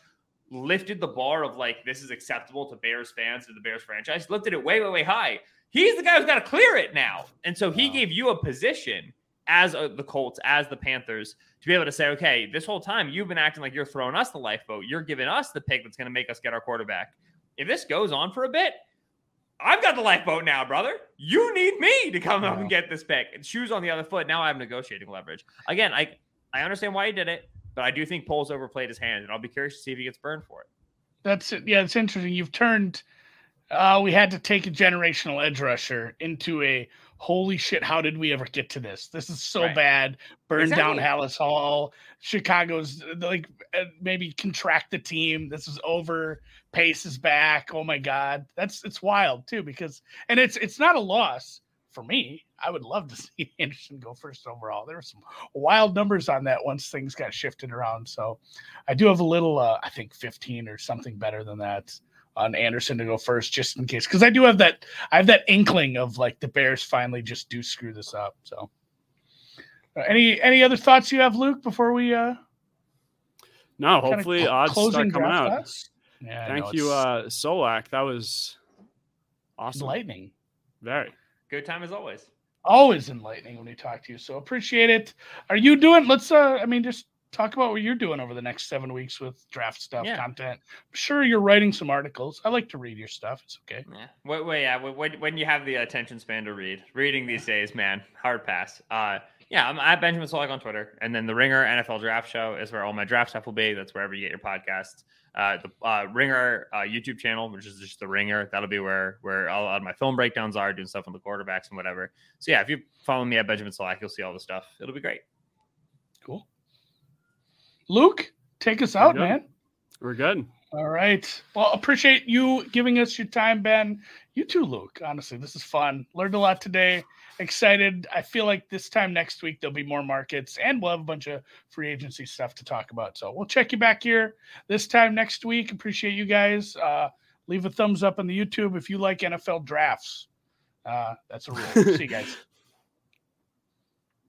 lifted the bar of like this is acceptable to Bears fans to the Bears franchise, lifted it way, way, way high. He's the guy who's got to clear it now. And so he Wow. gave you a position as uh, the Colts, as the Panthers, to be able to say, okay, this whole time you've been acting like you're throwing us the lifeboat. You're giving us the pick that's going to make us get our quarterback. If this goes on for a bit, I've got the lifeboat now, brother. You need me to come up and get this pick. And shoes on the other foot. Now I have negotiating leverage. Again, I I understand why he did it, but I do think Poles overplayed his hand, and I'll be curious to see if he gets burned for it. That's it. Yeah, it's interesting. You've turned. Uh, we had to take a generational edge rusher into a holy shit. How did we ever get to this? This is so Right. bad. Burn down Exactly. Halas Hall. Chicago's like uh, maybe contract the team. This is over. Pace is back. Oh my god, that's it's wild too because and it's it's not a loss for me. I would love to see Anderson go first overall. There were some wild numbers on that once things got shifted around. So I do have a little, uh, I think 15 or something better than that on Anderson to go first, just in case. Because I do have that, I have that inkling of like the Bears finally just do screw this up. So, uh, any any other thoughts you have, Luke, before we uh No, hopefully cl- odds start coming out. thoughts? Yeah, I know, Thank you, uh, Solak. That was awesome. enlightening. Very. Good time as always. Always enlightening when we talk to you. So appreciate it. Are you doing? Let's. uh I mean, just talk about what you're doing over the next seven weeks with draft stuff, Yeah. content. I'm sure you're writing some articles. I like to read your stuff. It's okay. Yeah. Wait, wait, yeah. When, when you have the attention span to read, reading these days, man, hard pass. Uh, yeah, I'm at Benjamin Solak on Twitter, and then the Ringer NFL Draft Show is where all my draft stuff will be. That's wherever you get your podcasts. Uh, the uh, Ringer uh, YouTube channel, which is just the Ringer, that'll be where where all of my film breakdowns are, doing stuff on the quarterbacks and whatever. So yeah, if you follow me at Benjamin Solak, you'll see all the stuff. It'll be great. Cool. Luke, take us out, man. We're good. All right. Well, appreciate you giving us your time, Ben. You too, Luke. Honestly, this is fun. Learned a lot today. Excited. I feel like this time next week there'll be more markets and we'll have a bunch of free agency stuff to talk about. So we'll check you back here this time next week. Appreciate you guys. Uh, leave a thumbs up on the YouTube if you like NFL drafts. Uh, that's a rule. See you guys.